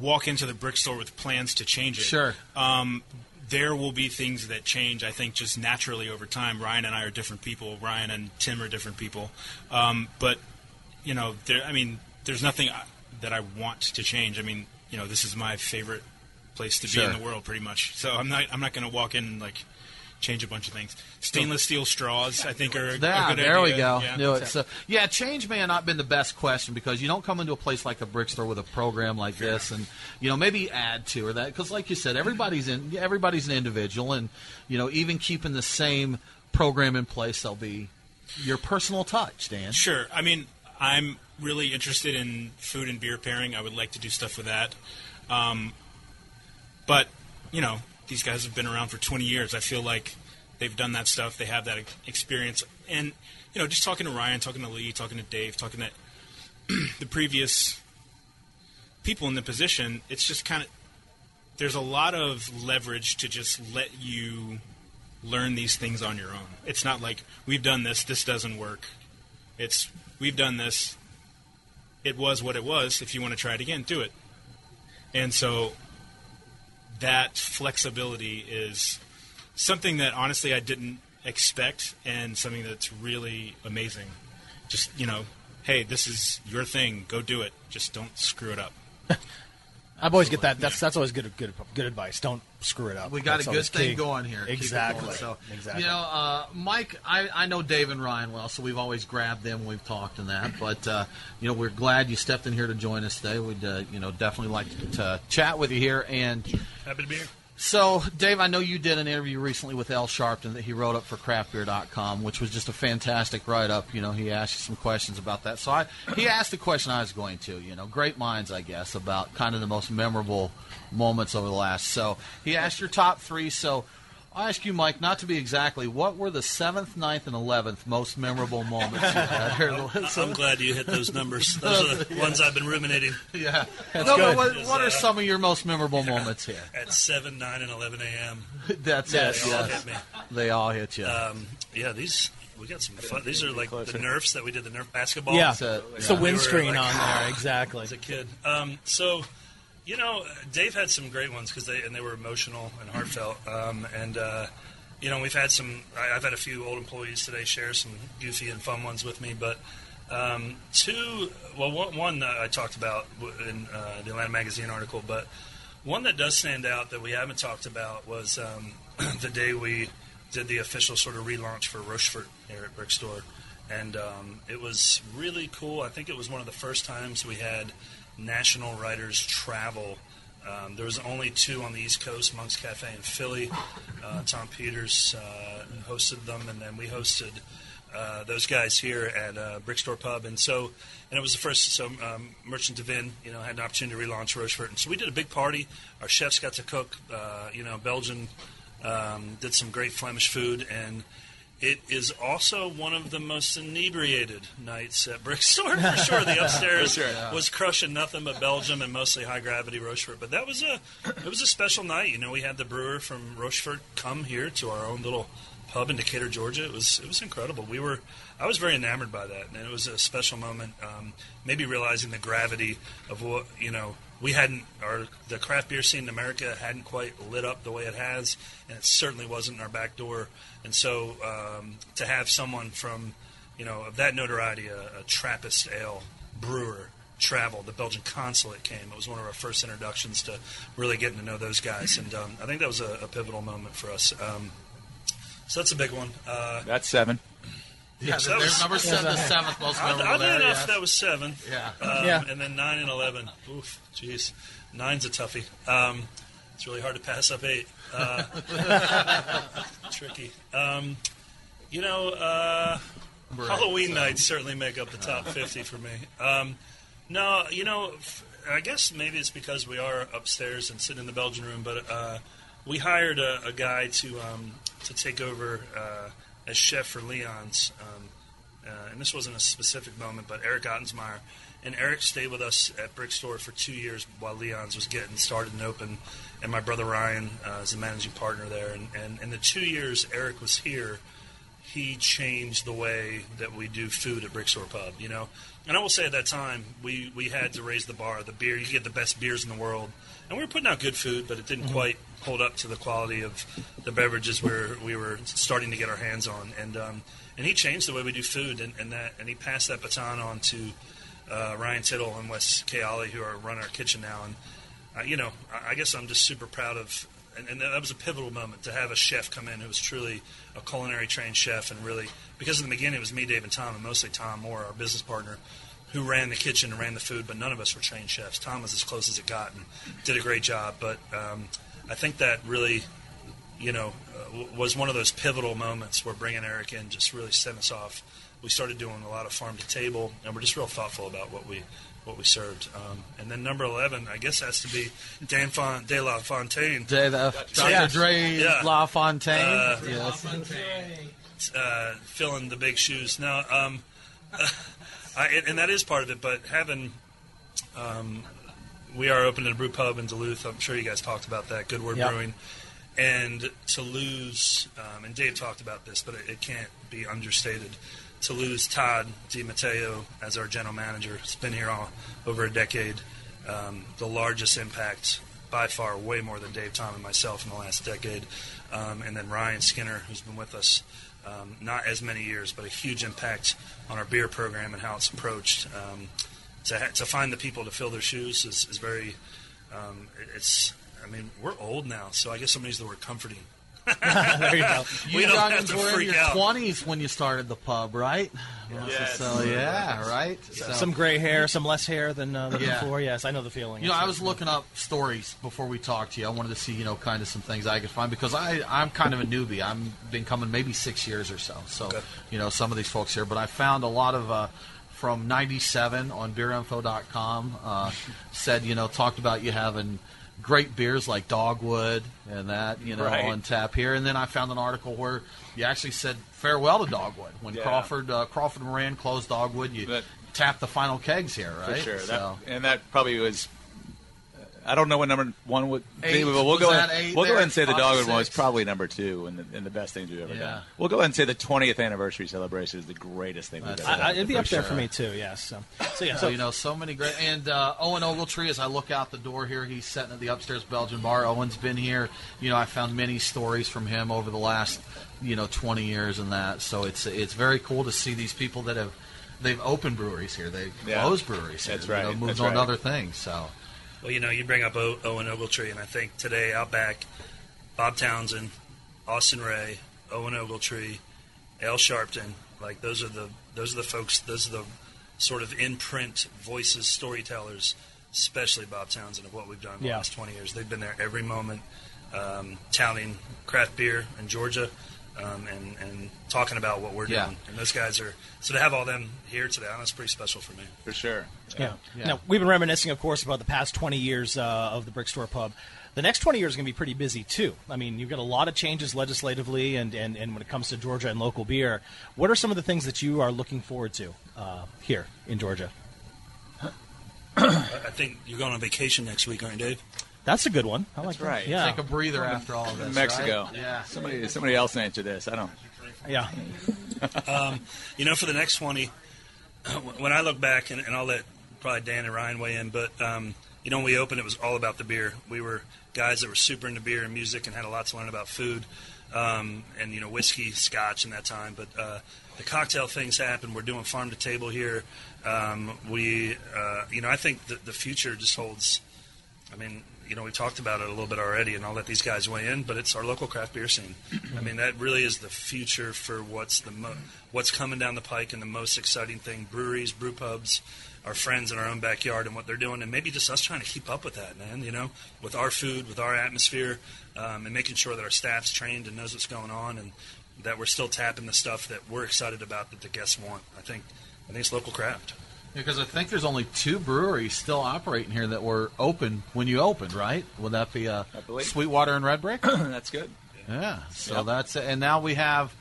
S18: walk into the brick store with plans to change it.
S5: Sure.
S18: Um, there will be things that change, I think, just naturally over time. Ryan and I are different people. Ryan and Tim are different people. Um, but, you know, there, I mean, there's nothing I- that I want to change. I mean, you know, this is my favorite place to
S5: Sure.
S18: be in the world, pretty much. So I'm not, I'm not going to walk in like, change a bunch of things. Stainless steel straws, I think, are a, a
S5: Yeah,
S18: good
S5: there we go.
S18: Yeah.
S5: Knew it. So, yeah, change may have not been the best question because you don't come into a place like a brick store with a program like this, and you know maybe add to or that because, like you said, everybody's in everybody's an individual, and you know even keeping the same program in place, there'll be your personal touch, Dan.
S18: Sure. I mean, I'm really interested in food and beer pairing. I would like to do stuff with that. Um, but, you know, these guys have been around for 20 years. I feel like they've done that stuff. They have that experience. And, you know, just talking to Ryan, talking to Lee, talking to Dave, talking to the previous people in the position, it's just kind of there's a lot of leverage to just let you learn these things on your own. It's not like we've done this, this doesn't work. It's we've done this. It was what it was. If you want to try it again, do it. And so that flexibility is something that honestly I didn't expect and something that's really amazing. Just, you know, hey, this is your thing. Go do it. Just don't screw it up.
S4: I always get that. That's that's always good good good advice. Don't screw it up.
S5: We got
S4: That's
S5: a good
S4: always
S5: thing
S4: key.
S5: going here.
S4: Exactly.
S5: going. So,
S4: exactly.
S5: you know, uh, Mike, I, I know Dave and Ryan well, so we've always grabbed them when we've talked and that. But uh, you know, we're glad you stepped in here to join us today. We'd uh, you know definitely like to chat with you here. And
S18: Happy to be here.
S5: So, Dave, I know you did an interview recently with Al Sharpton that he wrote up for craftbeer.com, which was just a fantastic write up. You know, he asked you some questions about that. So, I, he asked the question I was going to, you know, great minds, I guess, about kind of the most memorable moments over the last. So, he asked your top three. So, I'll ask you, Mike, not to be exactly, what were the seventh, ninth, and eleventh most memorable moments you had here?
S22: I'm glad you hit those numbers. Those are the ones I've been ruminating.
S5: Yeah.
S22: That's
S5: no,
S22: good.
S5: but what,
S22: Because,
S5: what
S22: uh,
S5: are some of your most memorable moments here?
S22: At 7, 9, and 11 a.m.
S5: That's
S22: Yeah,
S5: it.
S22: They all
S5: yes.
S22: hit me.
S5: They all hit you.
S22: Um, yeah, these we got some fun. These are like the Nerfs that we did the Nerf basketball.
S4: Yeah. It's a- it's the
S22: We
S4: windscreen
S22: like,
S4: on there, exactly.
S22: As a kid, um, so you know, Dave had some great ones because they and they were emotional and heartfelt. Um, and uh, you know, we've had some. I, I've had a few old employees today share some goofy and fun ones with me, but um, two. Well, one, one I talked about in uh, the Atlanta Magazine article, but one that does stand out that we haven't talked about was um, the day we did the official sort of relaunch for Rochefort here at Brick Store, and um, it was really cool. I think it was one of the first times we had national writers travel. Um, there was only two on the East Coast, Monk's Cafe in Philly. Uh, Tom Peters uh, hosted them, and then we hosted uh, those guys here at uh, Brick Store Pub. And so, and it was the first. So, um, Merchant du Vin, you know, had an opportunity to relaunch Rochefort, and so we did a big party. Our chefs got to cook. Uh, you know, Belgian um, did some great Flemish food, and it is also one of the most inebriated nights at Brick Store for sure. The upstairs
S16: sure, yeah.
S22: was crushing nothing but Belgium and mostly high gravity Rochefort. But that was a it was a special night. You know, we had the brewer from Rochefort come here to our own little pub in Decatur, Georgia. It was it was incredible. We were I was very enamored by that, and it was a special moment. Um, maybe realizing the gravity of what you know we hadn't our the craft beer scene in America hadn't quite lit up the way it has, and it certainly wasn't in our back door. And so um, to have someone from you know of that notoriety, a, a Trappist ale brewer traveled. The Belgian consulate came. It was one of our first introductions to really getting to know those guys, and um, I think that was a, a pivotal moment for us. Um, so that's a big one. Uh,
S16: That's seven.
S5: Yeah,
S22: so that
S5: there's
S22: was-
S5: number seven, the seventh most memorable
S22: Oddly
S5: there,
S22: enough,
S5: yes.
S22: that was seven.
S5: Yeah.
S22: Um,
S5: Yeah.
S22: And then nine and eleven. Oof, jeez, nine's a toughie. Um, it's really hard to pass up eight. Uh, tricky. Um, you know, uh,
S5: Right,
S22: Halloween
S5: so-
S22: nights certainly make up the top fifty for me. Um, no, you know, I guess maybe it's because we are upstairs and sitting in the Belgian room, but uh, we hired a, a guy to um, to take over uh, as chef for Leon's. Um, uh, and this wasn't a specific moment, but Eric Ottensmeyer. And Eric stayed with us at Brick Store for two years while Leon's was getting started and open. And my brother Ryan uh, is the managing partner there. And, and in the two years Eric was here, he changed the way that we do food at Brick Store Pub. You know, and I will say at that time we we had to raise the bar. The beer, you could get the best beers in the world, and we were putting out good food, but it didn't quite hold up to the quality of the beverages we were we were starting to get our hands on. And um, and he changed the way we do food, and, and that and he passed that baton on to uh, Ryan Tittle and Wes Kayali, who are running our kitchen now. And uh, you know, I, I guess I'm just super proud of. And, and that was a pivotal moment to have a chef come in who was truly a culinary trained chef, and really because in the beginning it was me, Dave, and Tom, and mostly Tom Moore, our business partner, who ran the kitchen and ran the food, but none of us were trained chefs. Tom was as close as it got and did a great job. But um, I think that really, you know, uh, was one of those pivotal moments where bringing Eric in just really sent us off. We started doing a lot of farm to table, and we're just real thoughtful about what we what we served. Um, and then number eleven, I guess, has to be Dan Fon- De La Fontaine.
S5: De La- Dr.
S22: Yeah.
S5: Dre
S22: Yeah.
S5: La Fontaine.
S22: Uh,
S5: Yes.
S22: uh, filling the big shoes. Now, um, I, and that is part of it. But having, um, we are opening a brew pub in Duluth. I'm sure you guys talked about that. Good Word
S4: Yep.
S22: Brewing. And to lose, um, and Dave talked about this, but it, it can't be understated. To lose Todd DiMatteo as our general manager, it's been here all, over a decade. Um, the largest impact by far, way more than Dave, Tom, and myself in the last decade. Um, and then Ryan Skinner, who's been with us um, not as many years, but a huge impact on our beer program and how it's approached. Um, to, to find the people to fill their shoes is, is very, um, it- it's, I mean, we're old now, so I guess I'm going the word comforting.
S5: there you go.
S22: We
S5: You
S22: don't have
S5: youngins
S22: to
S5: were in your
S22: out.
S5: twenties when you started the pub, right?
S4: Yes.
S5: So yeah, right. So-
S4: Some gray hair, some less hair than, uh, than
S5: Yeah.
S4: before. Yes, I know the feeling.
S5: You know, I
S4: uh,
S5: was looking up stories before we talked to you. I wanted to see, you know, kind of some things I could find because I, I'm kind of a newbie. I've been coming maybe six years or so. So, you know, some of these folks here, but I found a lot of uh, from '97 on BeerInfo.com uh, said, you know, talked about you having great beers like Dogwood and that, you know,
S16: Right.
S5: on tap here. And then I found an article where you actually said farewell to Dogwood when
S16: Yeah.
S5: Crawford uh, Crawford Moran closed Dogwood. You tapped the final kegs here, right?
S16: For sure.
S5: So-
S16: That, and that probably was I don't know what number one would be,
S5: Eight.
S16: but we'll go.
S5: that
S16: ahead-
S5: eight
S16: we'll go ahead and say the dogwood one was probably number two, and the, and the best things we've ever
S23: Yeah.
S16: done. We'll go ahead and say the 20th anniversary celebration is the greatest thing we've ever
S23: I,
S16: done.
S23: It'd be up there
S5: sure.
S23: for me too. Yes. So, so yeah.
S5: So you know, so many great. And uh, Owen Ogletree, as I look out the door here, he's sitting at the upstairs Belgian bar. Owen's been here. You know, I found many stories from him over the last, you know, 20 years and that. So it's it's very cool to see these people that have they've opened breweries here. They've
S16: Yeah.
S5: closed breweries here.
S16: That's
S5: You know,
S16: right.
S5: moved
S16: That's
S5: on
S16: right.
S5: to other things. So
S22: Well, you know, you bring up o- Owen Ogletree, and I think today out back, Bob Townsend, Austin Ray, Owen Ogletree, Al Sharpton, like those are the those are the folks. Those are the sort of in-print voices, storytellers, especially Bob Townsend of what we've done in the
S23: Yeah.
S22: last 20 years. They've been there every moment, um, touting craft beer in Georgia. Um, and, and talking about what we're
S5: Yeah.
S22: doing, and those guys are so to have all them here today. I know that's pretty special for me.
S16: For sure.
S23: Yeah.
S5: Yeah.
S23: Now, we've been reminiscing, of course, about the past 20 years uh, of the Brick Store Pub. The next 20 years is going to be pretty busy, too. I mean, you've got a lot of changes legislatively and, and, and when it comes to Georgia and local beer. What are some of the things that you are looking forward to uh, here in Georgia?
S22: I I think you're going on vacation next week, aren't you, Dave?
S23: That's a good one. I like
S16: That's
S23: that.
S16: right.
S23: Yeah.
S5: take a breather after all of this.
S16: Mexico.
S5: right? Yeah.
S16: Somebody somebody else answer this. I don't.
S23: Yeah.
S22: um, you know, for the next 20, when I look back, and, and I'll let probably Dan and Ryan weigh in, but, um, you know, when we opened, it was all about the beer. We were guys that were super into beer and music and had a lot to learn about food um, and, you know, whiskey, scotch in that time. But uh, the cocktail things happen. We're doing farm to table here. Um, we, uh, you know, I think the, the future just holds. I mean, you know, we talked about it a little bit already, and I'll let these guys weigh in. But it's our local craft beer scene. I mean, that really is the future for what's the mo- what's coming down the pike, and the most exciting thing: breweries, brew pubs, our friends in our own backyard, and what they're doing, and maybe just us trying to keep up with that, man. You know, with our food, with our atmosphere, um, and making sure that our staff's trained and knows what's going on, and that we're still tapping the stuff that we're excited about that the guests want. I think, I think it's local craft.
S5: Because I think there's only two breweries still operating here that were open when you opened, right? Would that be uh. Sweetwater and Red Brick?
S16: That's good.
S5: Yeah. So
S16: Yep.
S5: that's it. And now we have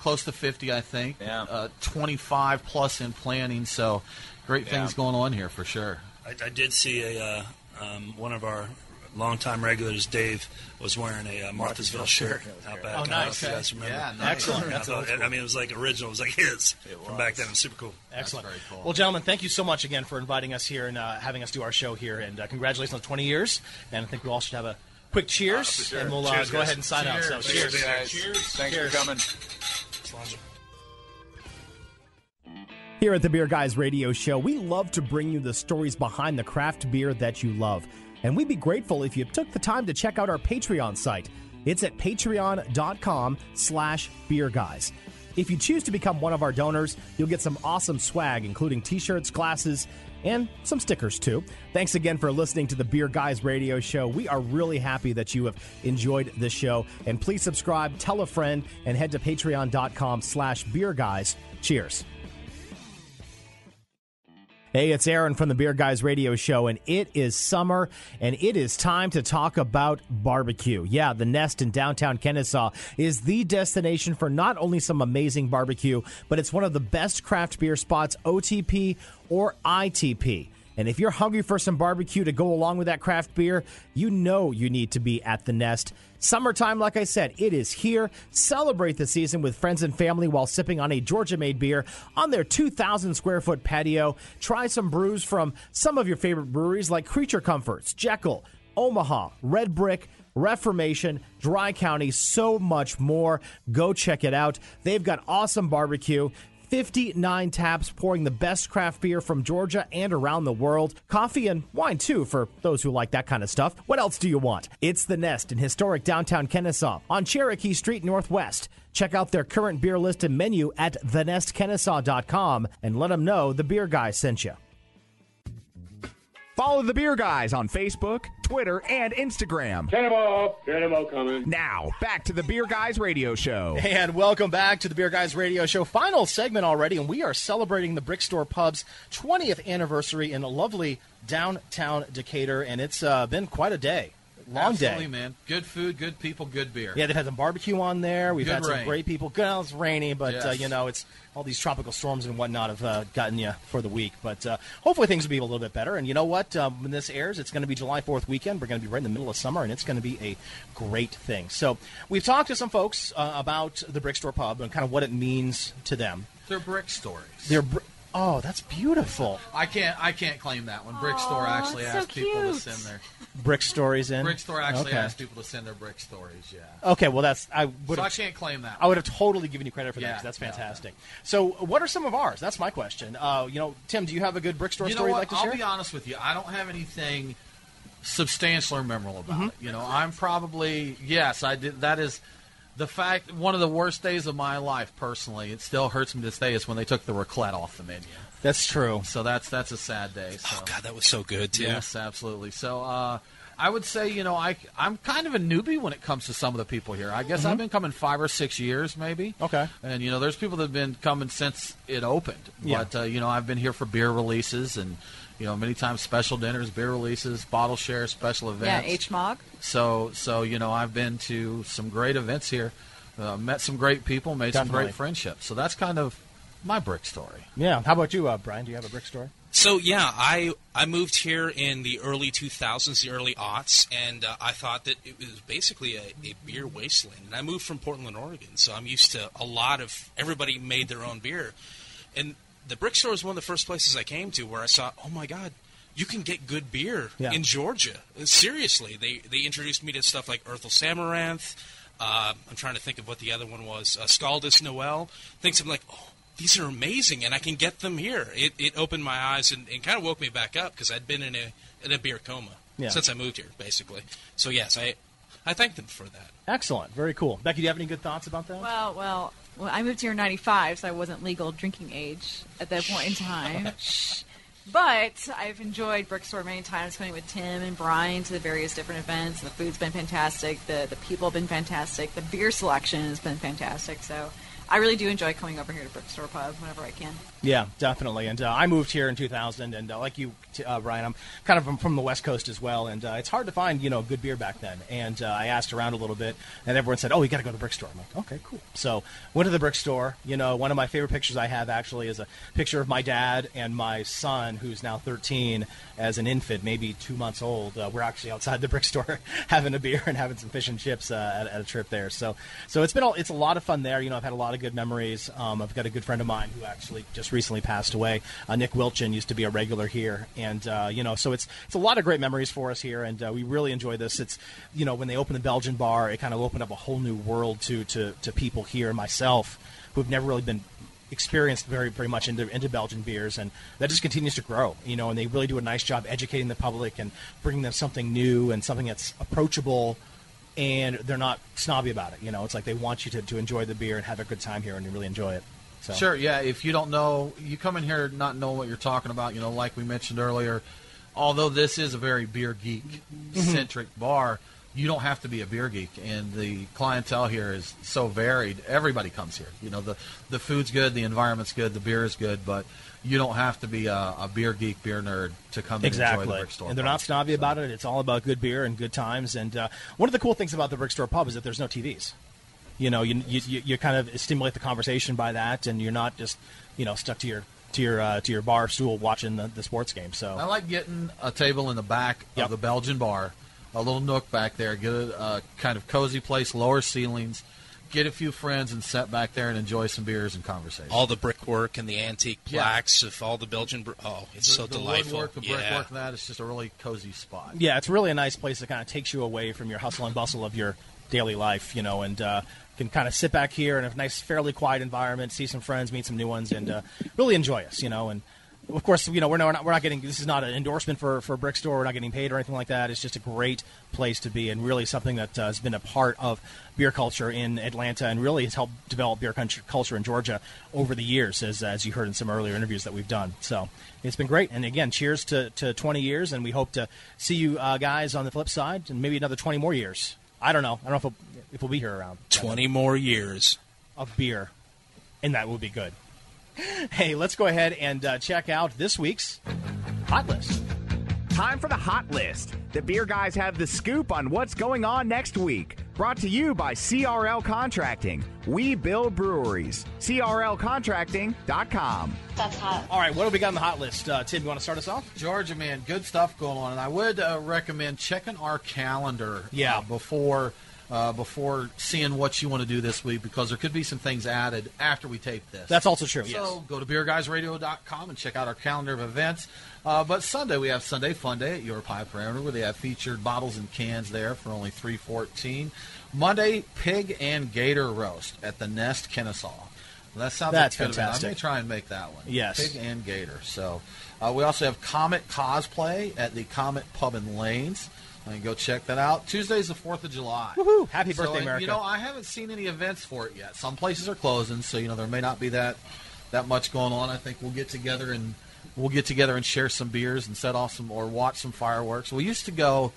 S5: close to 50, I think.
S16: Yeah.
S5: Uh, 25 plus in planning. So great
S16: Yeah.
S5: things going on here for sure.
S22: I, I did see a uh, um, one of our longtime regulars, Dave, was wearing a uh, Marthasville shirt out back.
S23: Oh,
S22: I don't know
S23: nice.
S22: if you guys remember.
S5: Yeah, nice.
S23: Excellent.
S22: I,
S23: That's
S22: thought- I mean, it was like original. It was like his from back then. It was super cool.
S23: Excellent.
S5: very cool.
S23: Well, gentlemen, thank you so much again for inviting us here and uh, having us do our show here. And uh, congratulations on 20 years. And I think we all should have a quick cheers,
S22: for sure.
S23: and we'll uh,
S22: Cheers,
S23: go
S22: guys.
S23: ahead and sign out. So,
S5: Cheers.
S23: cheers.
S16: guys.
S22: Cheers.
S16: Thanks
S23: Cheers.
S16: for coming.
S4: Here at the Beer Guys Radio Show, we love to bring you the stories behind the craft beer that you love. And we'd be grateful if you took the time to check out our Patreon site. It's at patreon.com slash beer guys. If you choose to become one of our donors, you'll get some awesome swag, including t-shirts, glasses, and some stickers too. Thanks again for listening to the Beer Guys Radio Show. We are really happy that you have enjoyed this show. And please subscribe, tell a friend, and head to patreon.com slash beer guys. Cheers. Hey, it's Aaron from the Beer Guys Radio Show, and it is summer, and it is time to talk about barbecue. Yeah, the Nest in downtown Kennesaw is the destination for not only some amazing barbecue, but it's one of the best craft beer spots, OTP or ITP. And if you're hungry for some barbecue to go along with that craft beer, you know you need to be at the Nest. Summertime, like I said, it is here. Celebrate the season with friends and family while sipping on a Georgia made beer on their 2,000 square foot patio. Try some brews from some of your favorite breweries like Creature Comforts, Jekyll, Omaha, Red Brick, Reformation, Dry County, so much more. Go check it out. They've got awesome barbecue. 59 taps pouring the best craft beer from Georgia and around the world. Coffee and wine, too, for those who like that kind of stuff. What else do you want? It's The Nest in historic downtown Kennesaw on Cherokee Street Northwest. Check out their current beer list and menu at thenestkennesaw.com and let them know the beer guy sent you.
S1: Follow the Beer Guys on Facebook, Twitter, and Instagram.
S24: Cannonball, cannonball coming.
S1: Now, back to the Beer Guys Radio Show.
S23: And welcome back to the Beer Guys Radio Show. Final segment already, and we are celebrating the Brick Store Pub's 20th anniversary in a lovely downtown Decatur, and it's uh, been quite a day.
S4: Long
S5: Absolutely,
S4: day.
S5: man. Good food, good people, good beer.
S4: Yeah, they've had some barbecue on there. We've
S5: Good
S4: had some
S5: rain.
S4: great people. Good, it's rainy, but uh, you know, it's all these tropical storms and whatnot have uh, gotten you for the week. But uh, hopefully things will be a little bit better. And you know what? Um, when this airs, it's going to be July Fourth weekend. We're going to be right in the middle of summer, and it's going to be a great thing. So we've talked to some folks uh, about the Brick Store Pub and kind of what it means to them.
S5: They're brick stories.
S4: They're br- oh, that's beautiful.
S5: I can't. I can't claim that one. Brick Store actually
S7: it's so
S5: asked people to
S7: cute.
S5: send their
S4: Brick stories in.
S5: Brick Store actually
S4: okay.
S5: asked people to send their brick stories. Yeah.
S4: Okay, well that's I would.
S5: So I can't claim that.
S4: I would have totally given you credit for that
S5: Yeah,
S4: 'cause that's
S5: yeah.
S4: fantastic. So, what are some of ours? That's my question. Uh, you know, Tim, do you have a good brick store
S5: you know
S4: story
S5: what?
S4: you'd like to
S5: I'll
S4: share?
S5: be honest with you. I don't have anything substantial or memorable about
S4: Mhm.
S5: it. You know, I'm probably yes. I did. That is the fact. One of the worst days of my life, personally. It still hurts me to this day. Is when they took the raclette off the menu.
S4: That's true.
S5: So that's that's a sad day. So.
S6: Oh God, that was so good too.
S5: Yes, absolutely. So uh, I would say, you know, I I'm kind of a newbie when it comes to some of the people here. I guess
S4: Mhm.
S5: I've been coming five or six years, maybe.
S4: Okay.
S5: And you know, there's people that have been coming since it opened.
S4: Yeah.
S5: But uh, you know, I've been here for beer releases and you know many times special dinners, beer releases, bottle share, special events.
S7: Yeah,
S5: events.
S7: H Mog.
S5: So so you know, I've been to some great events here, uh, met some great people, made some great friendships. So that's kind of my brick story.
S4: Yeah. How about you, uh, Brian? Do you have a brick story?
S6: So yeah, I I moved here in the early 2000s, the early aughts, and uh, I thought that it was basically a, a beer wasteland. And I moved from Portland, Oregon, so I'm used to a lot of everybody made their own beer, and the brick store was one of the first places I came to where I saw, oh my god. You can get good beer
S4: Yeah.
S6: in Georgia. Seriously, they they introduced me to stuff like Urthel Samaranth. Uh, I'm trying to think of what the other one was. Uh, Scaldis Noel. Things I'm like, oh, these are amazing, and I can get them here. It, it opened my eyes and, and kind of woke me back up because I'd been in a in a beer coma
S4: Yeah.
S6: since I moved here, basically. So yes, I I thank them for that.
S4: Excellent. Very cool. Becky, do you have any good thoughts about that?
S7: Well, well, well, I moved here in '95, so I wasn't legal drinking age at that point in time. But I've enjoyed Brickstore many times, coming with Tim and Brian to the various different events. The food's been fantastic. The the people have been fantastic. The beer selection has been fantastic. So I really do enjoy coming over here to Brickstore Pub whenever I can.
S4: Yeah, definitely. And uh, I moved here in 2000, and uh, like you, uh, Brian, I'm kind of from, from the West Coast as well, and uh, it's hard to find you know good beer back then. And uh, I asked around a little bit, and everyone said, "Oh, you got to go to the brick store." I'm like, "Okay, cool." So went to the brick store. You know, one of my favorite pictures I have actually is a picture of my dad and my son, who's now 13, as an infant, maybe two months old. Uh, we're actually outside the brick store having a beer and having some fish and chips at, at a trip there. So, so it's been a, it's a lot of fun there. You know, I've had a lot of good memories. Um, I've got a good friend of mine who actually just recently passed away. Uh, Nick Wilchin used to be a regular here, and uh, you know, so it's it's a lot of great memories for us here, and uh, we really enjoy this. It's you know, when they opened the Belgian bar, it kind of opened up a whole new world to to to people here, myself, who've never really been experienced very very much into into Belgian beers, and that just continues to grow. You know, and they really do a nice job educating the public and bringing them something new and something that's approachable. And they're not snobby about it. You know, it's like they want you to, to enjoy the beer and have a good time here, and really enjoy it. So.
S5: Sure, yeah. If you don't know, you come in here not knowing what you're talking about. You know, like we mentioned earlier, although this is a very beer geek centric bar, you don't have to be a beer geek, and the clientele here is so varied. Everybody comes here. You know, the the food's good, the environment's good, the beer is good, but you don't have to be a, a beer geek, beer nerd to come and enjoy
S4: Exactly,
S5: the brick store.
S4: and they're
S5: pub.
S4: not snobby about it. It's all about good beer and good times. And uh, one of the cool things about the Brick Store Pub is that there's no TVs. You know, you, you you you kind of stimulate the conversation by that, and you're not just you know stuck to your to your uh, to your bar stool watching the, the sports game. So
S5: I like getting a table in the back
S4: Yep.
S5: of the Belgian bar, a little nook back there, get a, a kind of cozy place, lower ceilings, get a few friends and sit back there and enjoy some beers and conversation.
S6: All the brickwork and the antique
S5: Yeah.
S6: plaques of all the Belgian. Br- oh, it's
S5: the,
S6: so
S5: the
S6: delightful.
S5: woodwork, the
S6: yeah.
S5: brickwork, and that is just a really cozy spot.
S4: yeah, it's really a nice place that kind of takes you away from your hustle and bustle of your daily life, you know, and uh, can kind of sit back here in a nice, fairly quiet environment, see some friends, meet some new ones, and uh, really enjoy us, you know. And of course, you know, we're not, we're not getting this is not an endorsement for for a Brick Store. We're not getting paid or anything like that. It's just a great place to be, and really something that uh, has been a part of beer culture in Atlanta, and really has helped develop beer culture in Georgia over the years, as as you heard in some earlier interviews that we've done. So it's been great, and again, cheers to, to 20 years, and we hope to see you uh, guys on the flip side, and maybe another 20 more years. I don't know. I don't know if we'll, if we'll be here around.
S6: Twenty more years
S4: of beer, and that will be good. Hey, let's go ahead and uh, check out this week's hot list.
S1: Time for the hot list. The beer guys have the scoop on what's going on next week. Brought to you by CRL Contracting. We build breweries. CRLcontracting.com.
S14: That's hot.
S4: All right, what do we got on the hot list? Uh, Tim, you want to start us off?
S5: Georgia, man, good stuff going on, and I would uh, recommend checking our calendar.
S4: Yeah.
S5: uh, before uh, before seeing what you want to do this week because there could be some things added after we tape this.
S4: That's also true,
S5: So
S4: yes.
S5: go to beerguysradio.com and check out our calendar of events. Uh, but Sunday we have Sunday Fun Day at Your Pie Perimeter where they have featured bottles and cans there for only three fourteen. Monday Pig and Gator Roast at the Nest Kennesaw. That sounds
S4: That's
S5: like a good event. I
S4: fantastic.
S5: may try and make that one.
S4: Yes.
S5: Pig and Gator. So uh, we also have Comet Cosplay at the Comet Pub in Lanes. Can go check that out. Tuesday's the Fourth of July.
S4: Woohoo! Happy
S5: So,
S4: birthday, America!
S5: You know, I haven't seen any events for it yet. Some places are closing, so you know there may not be that that much going on. I think we'll get together and we'll get together and share some beers and set off some or watch some fireworks. We used to go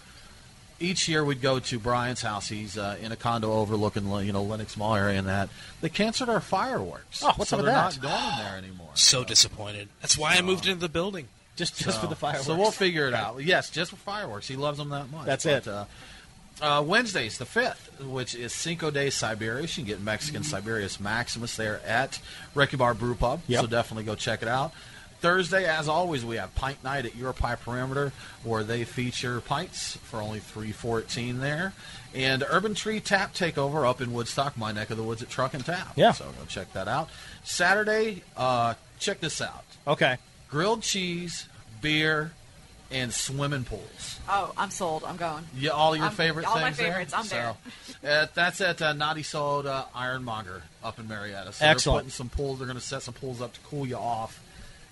S5: each year. We'd go to Brian's house. He's uh, in a condo overlooking you know Lenox Mall area, and that they canceled our fireworks.
S4: Oh, what's
S5: so
S4: up with
S5: they're
S4: that?
S5: Not going there anymore.
S6: So disappointed. That's why I moved into the building.
S4: Just just for the fireworks.
S5: So we'll figure it out. Yes, just for fireworks. He loves them that much.
S4: That's
S5: But,
S4: it.
S5: Uh, uh, Wednesday's the fifth, which is Cinco de Siberius. You can get Mexican Siberius Maximus there at Wrecking Bar Brew Pub.
S4: Yep.
S5: So definitely go check it out. Thursday, as always, we have Pint Night at Your Pie Perimeter, where they feature pints for only three fourteen there, and Urban Tree Tap Takeover up in Woodstock, my neck of the woods at Truck and Tap.
S4: Yeah.
S5: So go check that out. Saturday, uh, check this out:
S4: Okay.
S5: grilled cheese, beer, and swimming pools.
S7: Oh, I'm sold. I'm going.
S5: Yeah, all your
S7: I'm-
S5: favorite
S7: all my
S5: things. there?
S7: favorites, I'm there.
S5: So, uh, that's at uh, Naughty Soda Ironmonger up in Marietta. So
S4: Excellent.
S5: They're putting some pools. They're going to set some pools up to cool you off.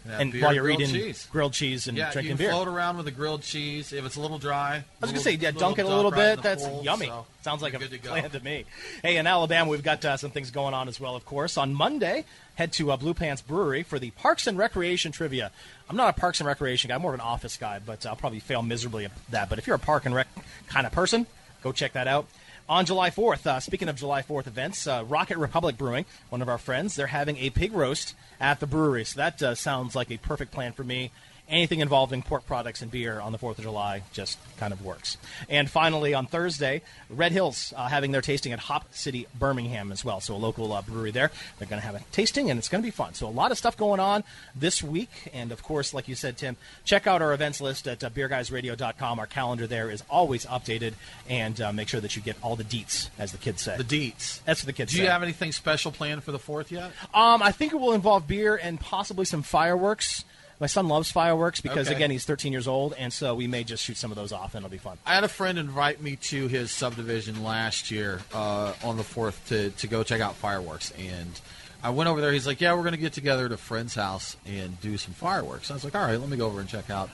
S4: And while you're
S5: grilled
S4: eating
S5: cheese.
S4: grilled cheese and
S5: yeah,
S4: drinking
S5: you
S4: beer.
S5: float around with the grilled cheese if it's a little dry.
S4: I was gonna say, yeah, dunk it a little bit. That's yummy.
S5: So
S4: Sounds like a
S5: good to go.
S4: plan to me. Hey, in Alabama, we've got uh, some things going on as well. Of course, on Monday, head to uh, Blue Pants Brewery for the Parks and Recreation trivia. I'm not a Parks and Recreation guy; I'm more of an office guy, but I'll probably fail miserably at that. But if you're a Park and Rec kind of person, go check that out. On July 4th, uh, speaking of July 4th events, uh, Rocket Republic Brewing, one of our friends, they're having a pig roast at the brewery. So that uh, sounds like a perfect plan for me. Anything involving pork products and beer on the 4th of July just kind of works. And finally, on Thursday, Red Hills uh, having their tasting at Hop City, Birmingham as well. So a local uh, brewery there. They're going to have a tasting, and it's going to be fun. So a lot of stuff going on this week. And of course, like you said, Tim, check out our events list at uh, beerguysradio.com. Our calendar there is always updated, and uh, make sure that you get all the deets, as the kids say.
S5: The deets.
S4: That's what the kids say.
S5: Do
S4: say.
S5: you have anything special planned for the fourth yet?
S4: Um, I think it will involve beer and possibly some fireworks. My son loves fireworks because,
S5: Okay.
S4: again, he's 13 years old, and so we may just shoot some of those off, and it'll be fun.
S5: I had a friend invite me to his subdivision last year uh, on the fourth to, to go check out fireworks, and I went over there. He's like, "Yeah, we're going to get together at a friend's house and do some fireworks." I was like, "All right, let me go over and check out."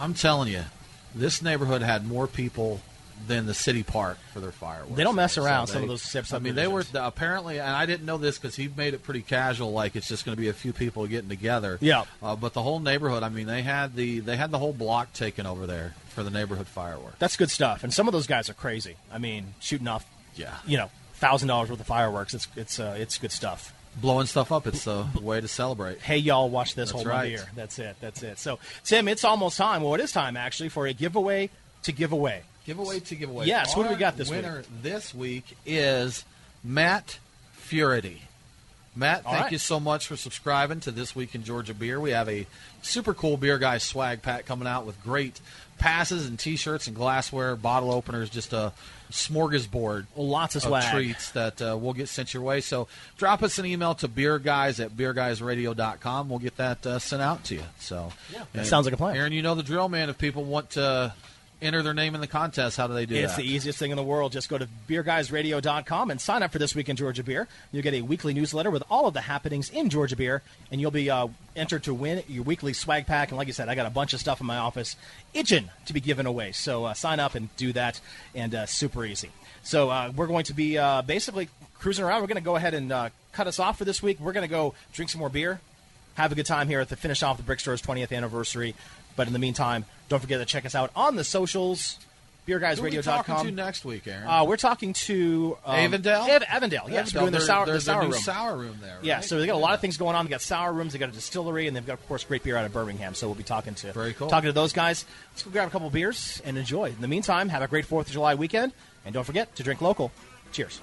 S5: I'm telling you, this neighborhood had more people than the city park for their fireworks.
S4: They don't mess
S5: So
S4: around,
S5: they-
S4: some of those sub-
S5: I mean, they were apparently, and I didn't know this because he made it pretty casual, like it's just going to be a few people getting together.
S4: Yeah.
S5: Uh, but the whole neighborhood, I mean, they had the they had the whole block taken over there for the neighborhood fireworks.
S4: That's good stuff. And some of those guys are crazy. I mean, shooting off,
S5: Yeah.
S4: you know, thousand dollars worth of fireworks. It's it's uh, it's good stuff.
S5: blowing stuff up. It's the way to celebrate.
S4: Hey, y'all, watch this.
S5: That's
S4: Hold
S5: right.
S4: beer. That's it. That's it. So, Tim, it's almost time. Well, it is time actually for a giveaway to give away.
S5: Giveaway to giveaway.
S4: Yes. What do we got this week?
S5: winner this week is Matt Furity. Matt,
S4: All
S5: thank
S4: right.
S5: you so much for subscribing to This Week in Georgia Beer. We have a super cool Beer Guy swag pack coming out with great passes and T-shirts and glassware, bottle openers, just a smorgasbord
S4: Well, lots of swag.
S5: treats that uh, we'll get sent your way. So drop us an email to beerguys at beerguysradio.com. We'll get that uh, sent out to you. So
S4: Yeah, that sounds like a plan.
S5: Aaron, you know the drill, man. If people want to enter their name in the contest, how do they do
S4: it's
S5: that?
S4: the easiest thing in the world. Just go to beerguysradio.com and sign up for this week in Georgia Beer. You'll get a weekly newsletter with all of the happenings in Georgia Beer, and you'll be uh, entered to win your weekly swag pack. And like I said, I got a bunch of stuff in my office itching to be given away. So uh, sign up and do that, and uh, super easy. So uh, we're going to be uh, basically cruising around. We're going to go ahead and uh, cut us off for this week. We're going to go drink some more beer, have a good time here at the finish off the Brick Store's 20th anniversary. But in the meantime, don't forget to check us out on the socials. beerguysradio.com.
S5: Who are we talking to next week, Aaron?
S4: Uh, we're talking to um,
S5: Avondale.
S4: Av- Avondale, yes.
S5: Avondale.
S4: We're doing their sour,
S5: they're-
S4: the sour
S5: new
S4: room.
S5: sour room there,
S4: Yeah, so they got a lot of things going on. They got sour rooms, they got a distillery, and they've got, of course, great beer out of Birmingham. So we'll be talking to
S5: Very cool.
S4: talking to those guys. Let's go grab a couple beers and enjoy. In the meantime, have a great Fourth of July weekend, and don't forget to drink local. Cheers.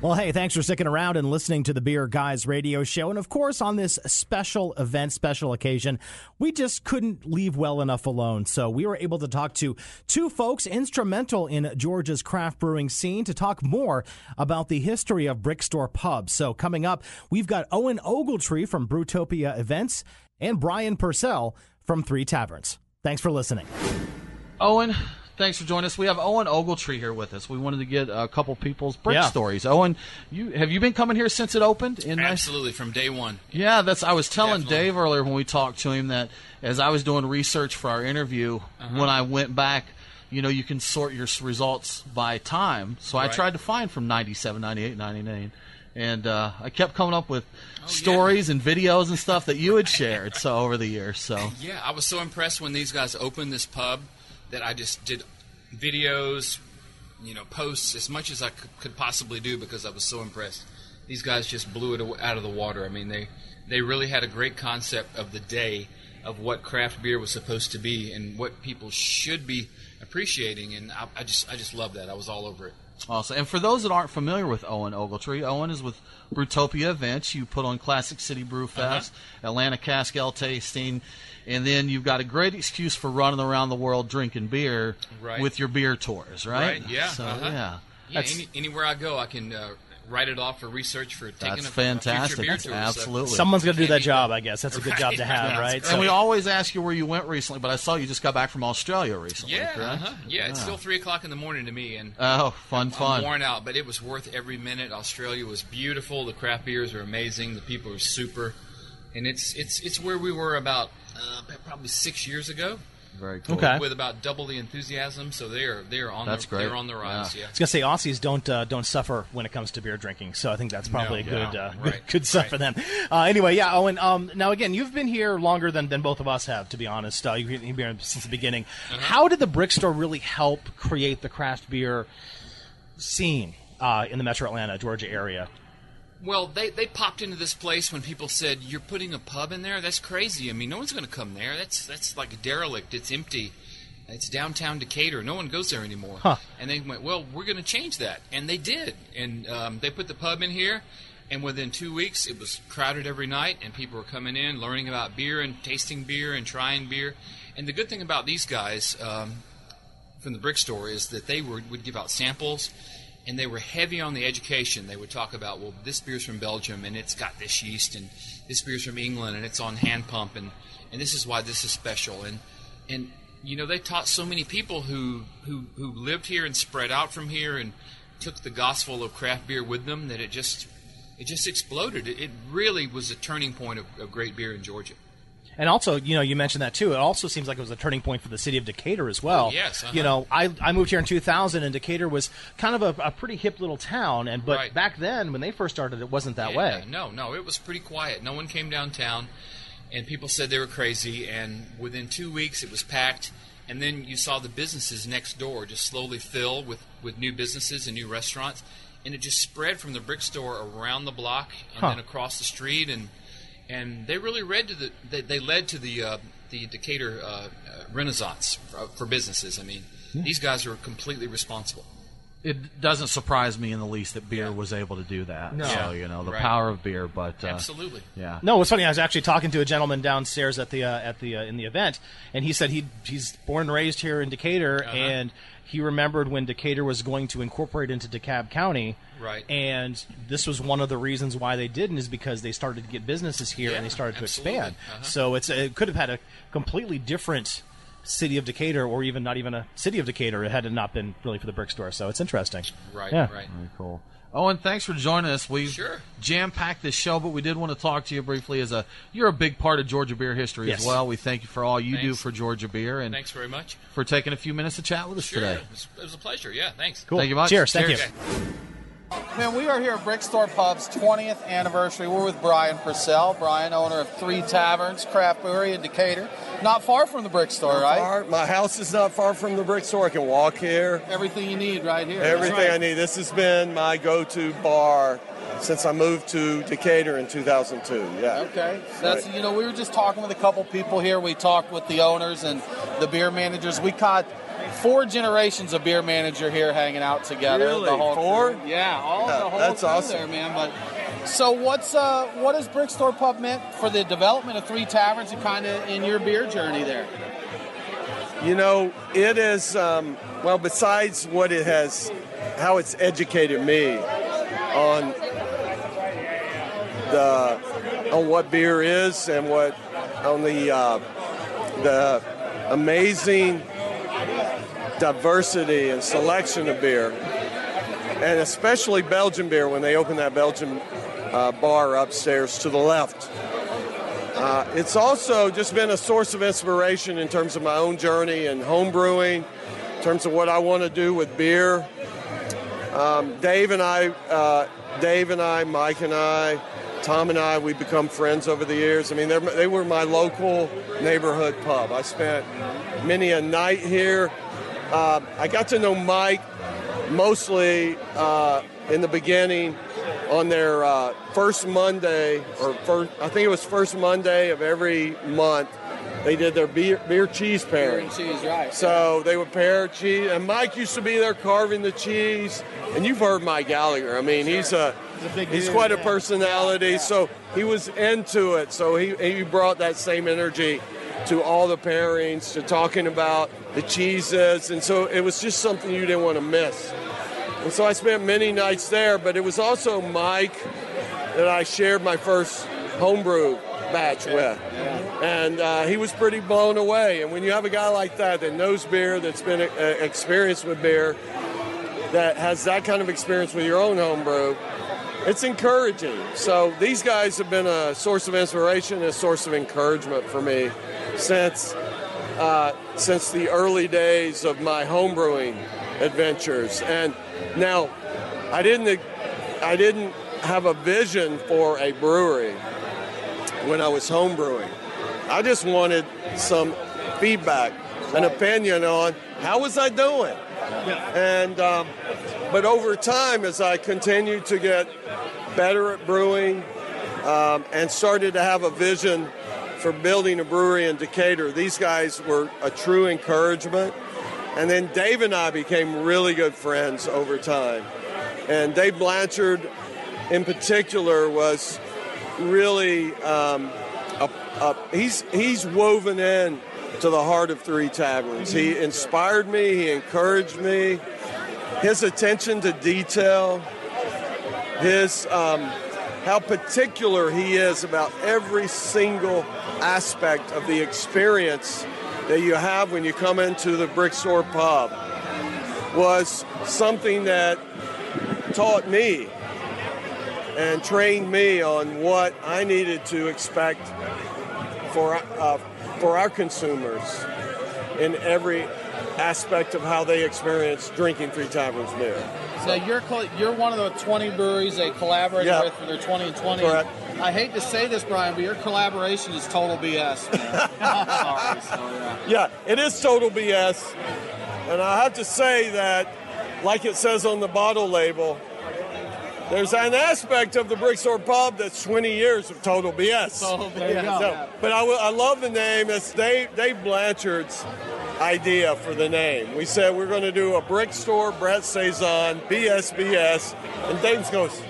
S4: Well, hey, thanks for sticking around and listening to the Beer Guys radio show. And of course, on this special event, special occasion, we just couldn't leave well enough alone. So we were able to talk to two folks instrumental in Georgia's craft brewing scene to talk more about the history of Brickstore Pub. So coming up, we've got Owen Ogletree from Brewtopia Events and Brian Purcell from Three Taverns. Thanks for listening.
S5: Owen, thanks for joining us. We have Owen Ogletree here with us. We wanted to get a couple people's brick
S4: Yeah.
S5: stories. Owen, you have you been coming here since it opened? In
S25: Absolutely, from day one.
S5: Yeah, that's. I was telling Dave earlier when we talked to him that as I was doing research for our interview,
S25: Uh-huh.
S5: when I went back, you know, you can sort your results by time. So I tried to find from 97, 98, 99. And uh, I kept coming up with
S25: Oh,
S5: stories and videos and stuff that you had shared so over the years. So
S25: Yeah, I was so impressed when these guys opened this pub that I just did videos, you know, posts as much as I could, could possibly do because I was so impressed. These guys just blew it out of the water. I mean, they they really had a great concept of the day of what craft beer was supposed to be and what people should be appreciating, and I, I just I just love that. I was all over it.
S5: Awesome. And for those that aren't familiar with Owen Ogletree, Owen is with Brewtopia Events. You put on Classic City Brew Fest, uh-huh. Atlanta Cask Ale tasting, and then you've got a great excuse for running around the world drinking beer
S25: Right.
S5: with your beer tours, right?
S25: Yeah.
S5: So,
S25: uh-huh.
S5: yeah.
S25: Yeah. Any, anywhere I go, I can uh, write it off for research for taking
S5: That's
S25: a,
S5: fantastic.
S25: A future beer
S5: That's
S25: tour, so-
S5: absolutely.
S4: Someone's going to do that job, I guess. That's a good job to have,
S5: Yeah.
S4: right?
S5: And we always ask you where you went recently, but I saw you just got back from Australia recently.
S25: Yeah,
S5: correct?
S25: uh-huh. yeah. It's still three o'clock in the morning to me, and
S5: Oh, fun,
S25: I'm,
S5: fun.
S25: I'm worn out, but it was worth every minute. Australia was beautiful. The craft beers are amazing. The people are super, and it's it's it's where we were about uh, probably six years ago.
S5: Very cool.
S4: Okay.
S25: With about double the enthusiasm, so they are they are on
S4: That's
S25: the,
S4: great.
S25: they're on the rise. Yeah.
S4: I was gonna say Aussies don't uh, don't suffer when it comes to beer drinking, so I think that's probably
S25: No,
S4: a good
S25: no,
S4: uh,
S25: right,
S4: good stuff for them. Uh, anyway, yeah, Owen. Um, now again, you've been here longer than, than both of us have, to be honest. Uh, you've been here since the beginning.
S25: Uh-huh.
S4: How did the brick store really help create the craft beer scene uh, in the Metro Atlanta, Georgia area?
S25: Well, they, they popped into this place when people said, "You're putting a pub in there? That's crazy. I mean, no one's going to come there. That's that's like a derelict. It's empty. It's downtown Decatur. No one goes there anymore."
S4: Huh.
S25: And they went, "Well, we're going to change that," and they did. And um, they put the pub in here, and within two weeks, it was crowded every night, and people were coming in, learning about beer and tasting beer and trying beer. And the good thing about these guys um, from the brick store is that they were, would give out samples and they were heavy on the education. They would talk about, well, this beer's from Belgium and it's got this yeast, and this beer's from England and it's on hand pump, and, and this is why this is special. And and you know they taught so many people who who who lived here and spread out from here and took the gospel of craft beer with them that it just it just exploded. It, it really was a turning point of, of great beer in Georgia.
S4: And also, you know, you mentioned that too. It also seems like it was a turning point for the city of Decatur as well.
S25: Oh, yes, uh-huh.
S4: You know, I, I moved here in 2000, and Decatur was kind of a, a pretty hip little town. And but
S25: Right.
S4: back then, when they first started, it wasn't that
S25: Yeah,
S4: way.
S25: No, no, it was pretty quiet. No one came downtown, and people said they were crazy. And within two weeks, it was packed. And then you saw the businesses next door just slowly fill with, with new businesses and new restaurants, and it just spread from the brick store around the block and
S4: Huh.
S25: then across the street, and and they really led to the they, they led to the uh, the Decatur uh, uh, Renaissance for, for businesses. I mean, these guys are completely responsible.
S5: It doesn't surprise me in the least that beer was able to do that.
S4: No.
S5: So, you know, the
S25: Right.
S5: power of beer, but. Uh,
S25: Absolutely.
S5: Yeah.
S4: No, what's funny? I was actually talking to a gentleman downstairs at the uh, at the uh, in the event, and he said he he's born and raised here in Decatur,
S25: Uh-huh.
S4: and he remembered when Decatur was going to incorporate into DeKalb County.
S25: Right.
S4: And this was one of the reasons why they didn't is because they started to get businesses here and they started to
S25: absolutely.
S4: expand.
S25: Uh-huh.
S4: So it's it could have had a completely different city of Decatur, or even not even a city of Decatur, it had it not been really for the brick store. So it's interesting.
S25: Right.
S4: Yeah.
S25: Right.
S5: Very cool. Oh, Owen, thanks for joining us. We've
S25: Sure.
S5: jam packed this show, but we did want to talk to you briefly. As a you're a big part of Georgia beer history
S25: Yes.
S5: as well. We thank you for all you do for Georgia beer and
S25: Thanks very much.
S5: for taking a few minutes to chat with us
S25: Sure.
S5: today.
S25: It was, it was a pleasure. Yeah. Thanks.
S5: Cool. Thank you much.
S4: Cheers. Thank
S5: Cheers.
S4: you.
S5: Man, we are here at Brickstore Pub's 20th anniversary. We're with Brian Purcell. Brian, owner of Three Taverns Craft Brewery in Decatur. not far from the brick store,
S3: Not
S5: right?
S3: far. My house is not far from the brick store. I can walk here.
S5: Everything you need right here.
S3: Everything
S5: right.
S3: I need. This has been my go-to bar since I moved to Decatur in 2002. Yeah.
S5: Okay. That's you know we were just talking with a couple people here. We talked with the owners and the beer managers. We caught four generations of beer manager here hanging out together.
S3: Really?
S5: The whole
S3: Four?
S5: crew. Yeah, all
S3: Yeah,
S5: the whole
S3: that's
S5: crew
S3: awesome.
S5: there, man. But so what's uh what has Brick Store Pub meant for the development of Three Taverns and kind of in your beer journey there?
S3: You know, it is um, well. Besides what it has, how it's educated me on the on what beer is and what on the uh, the amazing diversity and selection of beer, and especially Belgian beer when they open that Belgian uh, bar upstairs to the left. Uh, it's also just been a source of inspiration in terms of my own journey and home brewing, in terms of what I want to do with beer. Um, Dave and I, uh, Dave and I, Mike and I, Tom and I, we've become friends over the years. I mean, they were my local neighborhood pub. I spent many a night here. Uh, I got to know Mike mostly uh, in the beginning on their uh, first Monday, or first, I think it was first Monday of every month. They did their beer, beer cheese
S5: Beer
S3: pairing.
S5: and cheese, right?
S3: So they would pair cheese, and Mike used to be there carving the cheese. And you've heard Mike Gallagher. I mean, he's a
S5: He's a
S3: he's quite a
S5: yeah.
S3: personality. So he was into it. So he he brought that same energy to all the pairings, to talking about the cheeses, and so it was just something you didn't want to miss. And so I spent many nights there. But it was also Mike that I shared my first homebrew batch with. And uh, he was pretty blown away. And when you have a guy like that that knows beer, that's been uh, experienced with beer, that has that kind of experience with your own homebrew, it's encouraging. So these guys have been a source of inspiration, a source of encouragement for me since uh, since the early days of my homebrewing adventures. And now, I didn't I didn't have a vision for a brewery when I was homebrewing. I just wanted some feedback, an opinion on how was I doing. And um, but over time, as I continued to get better at brewing um, and started to have a vision for building a brewery in Decatur, these guys were a true encouragement. And then Dave and I became really good friends over time. And Dave Blanchard, in particular, was really um, a, a, he's he's woven in to the heart of Three Taverns. He inspired me. He encouraged me. His attention to detail, his um, how particular he is about every single aspect of the experience that you have when you come into the Brick Store Pub was something that taught me and trained me on what I needed to expect for uh, for our consumers in every aspect of how they experience drinking Three Taverns beer.
S5: So you're you're one of the 20 breweries they collaborate
S3: Yeah.
S5: with for their 20 and 20.
S3: Correct.
S5: I hate to say this, Brian, but your collaboration is total BS. Sorry, so, yeah.
S3: Yeah, it is total BS. And I have to say that, like it says on the bottle label, there's an aspect of the Brick Store Pub that's 20 years of total BS.
S5: Total BS.
S3: So, but I, I love the name. It's Dave, Dave Blanchard's idea for the name. We said we're going to do a Brick Store, Brett Saison, BSBS. And Dave goes,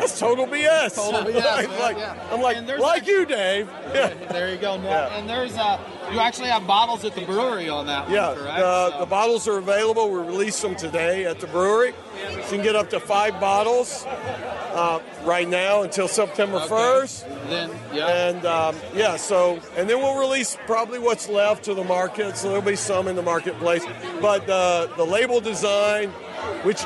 S3: that's total BS.
S5: Total BS,
S3: Like-
S5: man,
S3: like-
S5: yeah.
S3: I'm like, like you, Dave. Yeah.
S5: There you go. No,
S3: Yeah.
S5: And there's uh, you actually have bottles at the brewery on that one,
S3: Yeah,
S5: correct?
S3: the, the bottles are available. We released them today at the brewery. So you can get up to five bottles uh, right now until September
S5: Okay.
S3: 1st.
S5: Then, yeah.
S3: And um, yeah, so, and then we'll release probably what's left to the market. So there'll be some in the marketplace. But uh, the label design, which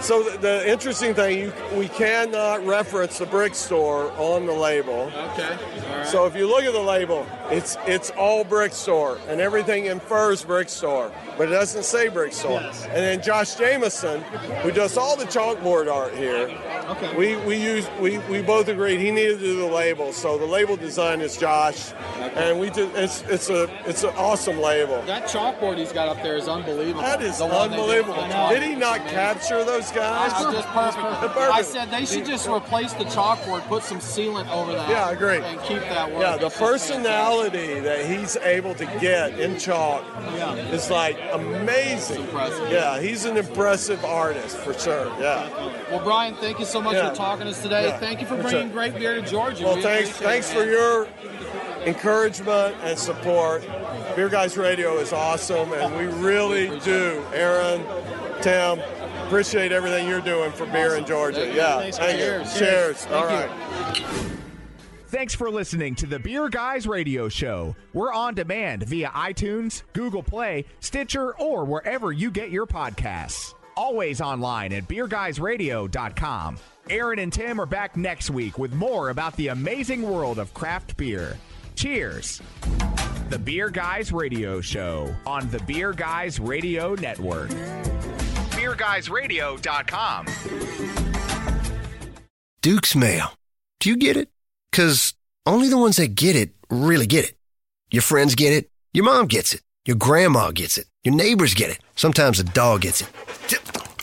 S3: So the, the interesting thing, you, we cannot reference the brick store on the label.
S5: Okay.
S3: So if you look at the label, it's it's all brick store, and everything infers brick store, but it doesn't say brick store.
S5: Yes.
S3: And then Josh Jameson, who does all the chalkboard art here,
S5: Okay.
S3: we we use we, we both agreed he needed to do the label. So the label design is Josh, and we did it's it's a it's an awesome label.
S5: That chalkboard he's got up there is unbelievable.
S3: That is
S5: The one they did
S3: unbelievable. Did he not capture those guys?
S5: That's just perfect. I said they should just replace the chalkboard, put some sealant over that.
S3: Yeah, I agree.
S5: And keep that work.
S3: Yeah, the
S5: It's
S3: personality that he's able to get in chalk is like amazing. Yeah, he's an impressive artist for sure. Yeah.
S5: Well, Brian, thank you so much
S3: Yeah.
S5: for talking to us today.
S3: Yeah.
S5: Thank you for
S3: For
S5: bringing
S3: sure.
S5: great beer to Georgia.
S3: Well,
S5: We
S3: thanks thanks
S5: it,
S3: for your encouragement and support. Beer Guys Radio is awesome, and we really do, Aaron, Tim, appreciate everything you're doing for beer in Georgia.
S1: Thank.
S3: Yeah,
S1: Thanks,
S3: thank you.
S1: cheers.
S3: Cheers.
S1: Thank
S3: All
S1: you. Thanks for listening to the Beer Guys Radio Show. We're on demand via iTunes, Google Play, Stitcher, or wherever you get your podcasts. Always online at beerguysradio.com. Aaron and Tim are back next week with more about the amazing world of craft beer. Cheers. The Beer Guys Radio Show on the Beer Guys Radio Network. BeerGuysRadio.com.
S26: Duke's Mayo. Do you get it? Because only the ones that get it really get it. Your friends get it. Your mom gets it. Your grandma gets it. Your neighbors get it. Sometimes a dog gets it.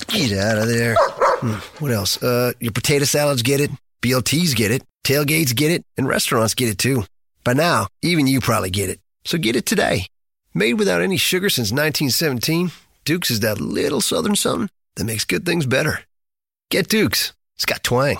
S26: Get out of there. Hmm, what else? Uh, your potato salads get it. BLTs get it. Tailgates get it. And restaurants get it too. By now, even you probably get it. So get it today. Made without any sugar since 1917, Duke's is that little southern something that makes good things better. Get Duke's. It's got twang.